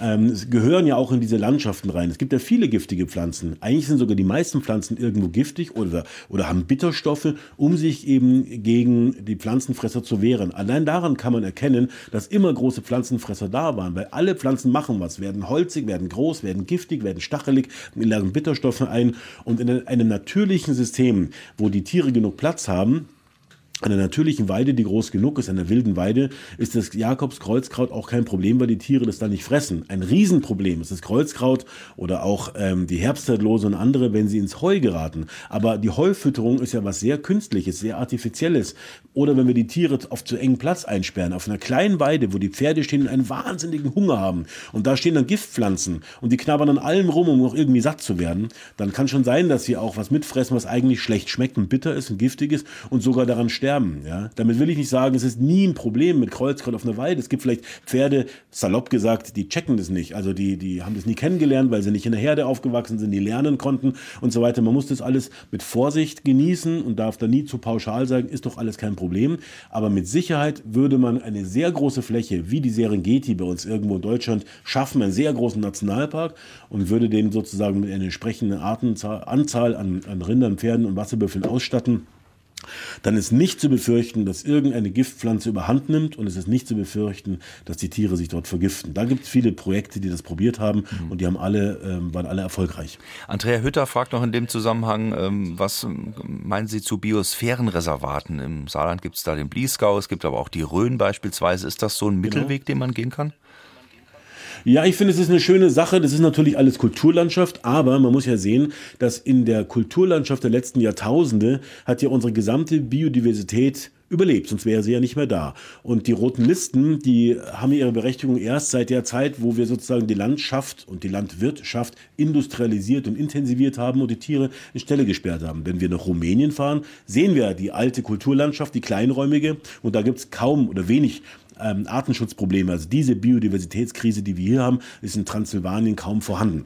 ähm, gehören ja auch in diese Landschaften rein. Es gibt ja viele giftige Pflanzen. Eigentlich sind sogar die meisten Pflanzen irgendwo giftig oder, oder haben Bitterstoffe, um sich eben gegen die Pflanzenfresser zu wehren. Allein daran kann man erkennen, dass immer große Pflanzenfresser da waren, weil alle Pflanzen machen was, werden holzig, werden groß, werden giftig, stachelig, lagern Bitterstoffe ein. Und in einem natürlichen System, wo die Tiere genug Platz haben, einer natürlichen Weide, die groß genug ist, einer wilden Weide, ist das Jakobskreuzkraut auch kein Problem, weil die Tiere das dann nicht fressen. Ein Riesenproblem ist das Kreuzkraut oder auch ähm, die Herbstzeitlose und andere, wenn sie ins Heu geraten. Aber die Heufütterung ist ja was sehr Künstliches, sehr Artifizielles. Oder wenn wir die Tiere auf zu engen Platz einsperren, auf einer kleinen Weide, wo die Pferde stehen und einen wahnsinnigen Hunger haben. Und da stehen dann Giftpflanzen und die knabbern an allem rum, um noch irgendwie satt zu werden. Dann kann schon sein, dass sie auch was mitfressen, was eigentlich schlecht schmeckt und bitter ist und giftig ist und sogar daran sterben sterben. Ja? Damit will ich nicht sagen, es ist nie ein Problem mit Kreuzkraut auf einer Weide. Es gibt vielleicht Pferde, salopp gesagt, die checken das nicht. Also die, die haben das nie kennengelernt, weil sie nicht in der Herde aufgewachsen sind, die lernen konnten und so weiter. Man muss das alles mit Vorsicht genießen und darf da nie zu pauschal sagen, ist doch alles kein Problem. Aber mit Sicherheit würde man eine sehr große Fläche, wie die Serengeti bei uns irgendwo in Deutschland, schaffen, einen sehr großen Nationalpark und würde den sozusagen mit einer entsprechenden Artenzahl, Anzahl an, an Rindern, Pferden und Wasserbüffeln ausstatten dann ist nicht zu befürchten, dass irgendeine Giftpflanze überhand nimmt und es ist nicht zu befürchten, dass die Tiere sich dort vergiften. Da gibt es viele Projekte, die das probiert haben mhm. und die haben alle, ähm, waren alle erfolgreich. Andrea Hütter fragt noch in dem Zusammenhang, ähm, was ähm, meinen Sie zu Biosphärenreservaten? Im Saarland gibt es da den Bliesgau, es gibt aber auch die Rhön beispielsweise. Ist das so ein genau. Mittelweg, genau. den man gehen kann? Ja, ich finde, es ist eine schöne Sache. Das ist natürlich alles Kulturlandschaft, aber man muss ja sehen, dass in der Kulturlandschaft der letzten Jahrtausende hat ja unsere gesamte Biodiversität überlebt, sonst wäre sie ja nicht mehr da. Und die roten Listen, die haben ihre Berechtigung erst seit der Zeit, wo wir sozusagen die Landschaft und die Landwirtschaft industrialisiert und intensiviert haben und die Tiere in Stelle gesperrt haben. Wenn wir nach Rumänien fahren, sehen wir die alte Kulturlandschaft, die kleinräumige, und da gibt es kaum oder wenig ähm, Artenschutzprobleme. Also diese Biodiversitätskrise, die wir hier haben, ist in Transsilvanien kaum vorhanden.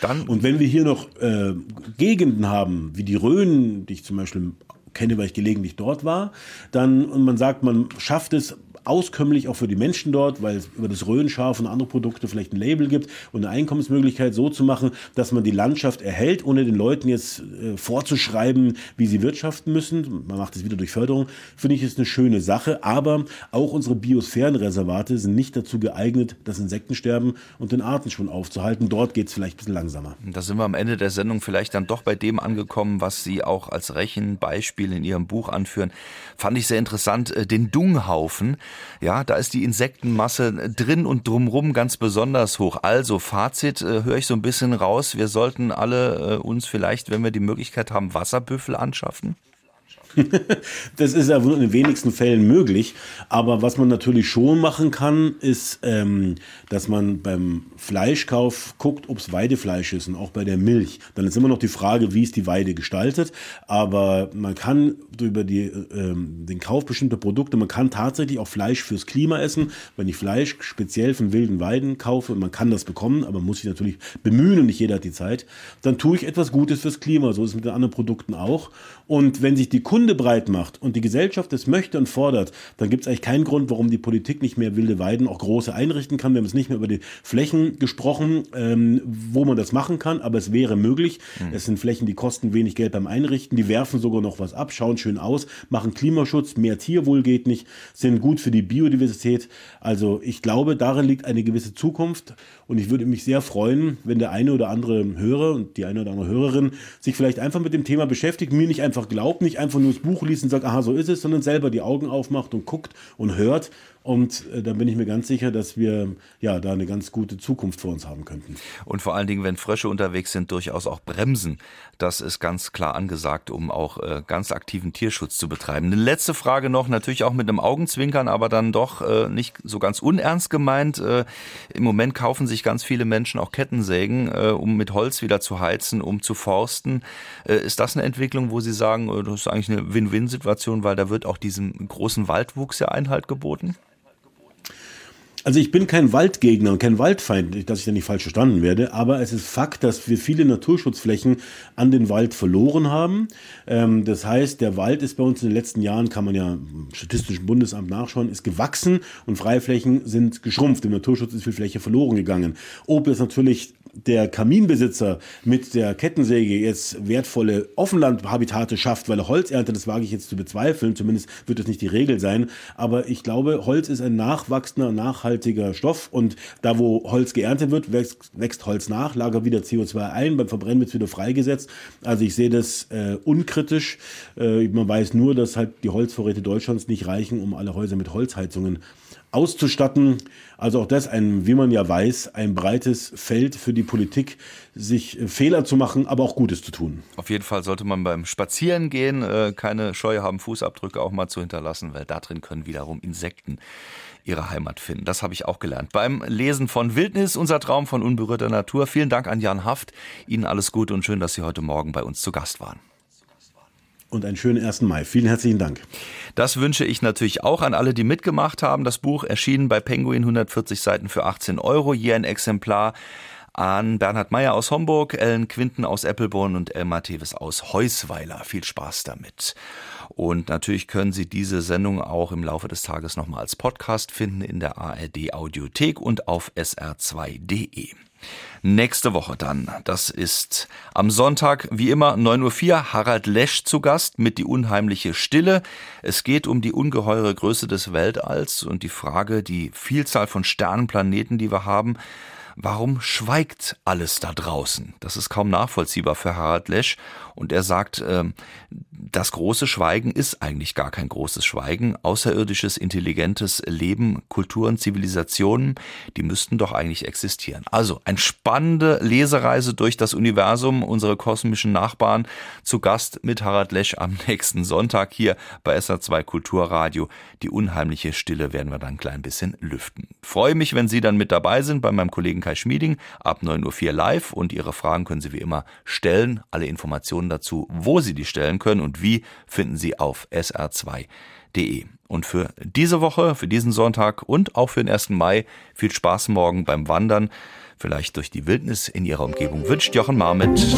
Dann und wenn wir hier noch äh, Gegenden haben, wie die Rhön, die ich zum Beispiel kenne, weil ich gelegentlich dort war, dann und man sagt, man schafft es auskömmlich auch für die Menschen dort, weil es über das Röhrenschaf und andere Produkte vielleicht ein Label gibt und eine Einkommensmöglichkeit so zu machen, dass man die Landschaft erhält, ohne den Leuten jetzt äh, vorzuschreiben, wie sie wirtschaften müssen. Man macht es wieder durch Förderung. Finde ich, ist eine schöne Sache. Aber auch unsere Biosphärenreservate sind nicht dazu geeignet, das Insektensterben und den Artenschwund aufzuhalten. Dort geht es vielleicht ein bisschen langsamer. Da sind wir am Ende der Sendung vielleicht dann doch bei dem angekommen, was Sie auch als Rechenbeispiel in Ihrem Buch anführen. Fand ich sehr interessant, äh, den Dunghaufen. Ja, da ist die Insektenmasse drin und drumrum ganz besonders hoch. Also Fazit äh, höre ich so ein bisschen raus. Wir sollten alle äh, uns vielleicht, wenn wir die Möglichkeit haben, Wasserbüffel anschaffen. das ist ja in den wenigsten Fällen möglich. Aber was man natürlich schon machen kann, ist, ähm, dass man beim Fleischkauf guckt, ob es Weidefleisch ist und auch bei der Milch. Dann ist immer noch die Frage, wie ist die Weide gestaltet. Aber man kann über die, ähm, den Kauf bestimmter Produkte, man kann tatsächlich auch Fleisch fürs Klima essen. Wenn ich Fleisch speziell von wilden Weiden kaufe, man kann das bekommen, aber muss sich natürlich bemühen und nicht jeder hat die Zeit, dann tue ich etwas Gutes fürs Klima. So ist es mit den anderen Produkten auch. Und wenn sich die Kunde breit macht und die Gesellschaft es möchte und fordert, dann gibt es eigentlich keinen Grund, warum die Politik nicht mehr wilde Weiden auch große einrichten kann. Wir haben es nicht mehr über die Flächen gesprochen, ähm, wo man das machen kann, aber es wäre möglich. Mhm. Es sind Flächen, die kosten wenig Geld beim Einrichten, die werfen sogar noch was ab, schauen schön aus, machen Klimaschutz, mehr Tierwohl geht nicht, sind gut für die Biodiversität. Also ich glaube, darin liegt eine gewisse Zukunft und ich würde mich sehr freuen, wenn der eine oder andere Hörer und die eine oder andere Hörerin sich vielleicht einfach mit dem Thema beschäftigt, mir nicht einfach glaubt, nicht einfach nur nur das Buch liest und sagt, aha, so ist es, sondern selber die Augen aufmacht und guckt und hört und äh, da bin ich mir ganz sicher, dass wir ja da eine ganz gute Zukunft vor uns haben könnten. Und vor allen Dingen, wenn Frösche unterwegs sind, durchaus auch bremsen. Das ist ganz klar angesagt, um auch äh, ganz aktiven Tierschutz zu betreiben. Eine letzte Frage noch, natürlich auch mit einem Augenzwinkern, aber dann doch äh, nicht so ganz unernst gemeint. Äh, Im Moment kaufen sich ganz viele Menschen auch Kettensägen, äh, um mit Holz wieder zu heizen, um zu forsten. Ist das eine Entwicklung, wo Sie sagen, das ist eigentlich eine Win-Win-Situation, weil da wird auch diesem großen Waldwuchs ja Einhalt geboten? Also ich bin kein Waldgegner und kein Waldfeind, dass ich da nicht falsch verstanden werde, aber es ist Fakt, dass wir viele Naturschutzflächen an den Wald verloren haben. Ähm, das heißt, der Wald ist bei uns in den letzten Jahren, kann man ja im Statistischen Bundesamt nachschauen, ist gewachsen und Freiflächen sind geschrumpft. Im Naturschutz ist viel Fläche verloren gegangen. Ob es natürlich der Kaminbesitzer mit der Kettensäge jetzt wertvolle Offenlandhabitate schafft, weil er Holz erntet, das wage ich jetzt zu bezweifeln. Zumindest wird das nicht die Regel sein. Aber ich glaube, Holz ist ein nachwachsender, nachhaltiger Stoff. Und da, wo Holz geerntet wird, wächst, wächst Holz nach, lagert wieder CO2 ein. Beim Verbrennen wird es wieder freigesetzt. Also ich sehe das äh, unkritisch. Äh, man weiß nur, dass halt die Holzvorräte Deutschlands nicht reichen, um alle Häuser mit Holzheizungen auszustatten. Also auch das ein, wie man ja weiß, ein breites Feld für die Politik, sich äh, Fehler zu machen, aber auch Gutes zu tun. Auf jeden Fall sollte man beim Spazierengehen äh, keine Scheu haben, Fußabdrücke auch mal zu hinterlassen, weil da drin können wiederum Insekten ihre Heimat finden. Das habe ich auch gelernt. Beim Lesen von Wildnis, unser Traum von unberührter Natur. Vielen Dank an Jan Haft. Ihnen alles Gute und schön, dass Sie heute Morgen bei uns zu Gast waren und einen schönen 1. Mai. Vielen herzlichen Dank. Das wünsche ich natürlich auch an alle, die mitgemacht haben. Das Buch erschienen bei Penguin 140 Seiten für 18 Euro. Hier ein Exemplar an Bernhard Meyer aus Homburg, Ellen Quinten aus Eppelborn und Elmar Teves aus Heusweiler. Viel Spaß damit. Und natürlich können Sie diese Sendung auch im Laufe des Tages nochmal als Podcast finden in der ARD Audiothek und auf sr2.de. Nächste Woche dann, das ist am Sonntag wie immer 9.04 Uhr Harald Lesch zu Gast mit Die unheimliche Stille. Es geht um die ungeheure Größe des Weltalls und die Frage, die Vielzahl von Sternenplaneten, die wir haben, Warum schweigt alles da draußen? Das ist kaum nachvollziehbar für Harald Lesch. Und er sagt, ähm, das große Schweigen ist eigentlich gar kein großes Schweigen. Außerirdisches, intelligentes Leben, Kulturen, Zivilisationen, die müssten doch eigentlich existieren. Also eine spannende Lesereise durch das Universum, unsere kosmischen Nachbarn, zu Gast mit Harald Lesch am nächsten Sonntag hier bei SA2 Kulturradio. Die unheimliche Stille werden wir dann ein klein bisschen lüften. Freue mich, wenn Sie dann mit dabei sind bei meinem Kollegen Kai Schmieding ab 9.04 Uhr live und Ihre Fragen können Sie wie immer stellen. Alle Dazu, wo Sie die stellen können und wie, finden Sie auf sr2.de. Und für diese Woche, für diesen Sonntag und auch für den 1. Mai viel Spaß morgen beim Wandern, vielleicht durch die Wildnis in Ihrer Umgebung wünscht Jochen Marmit.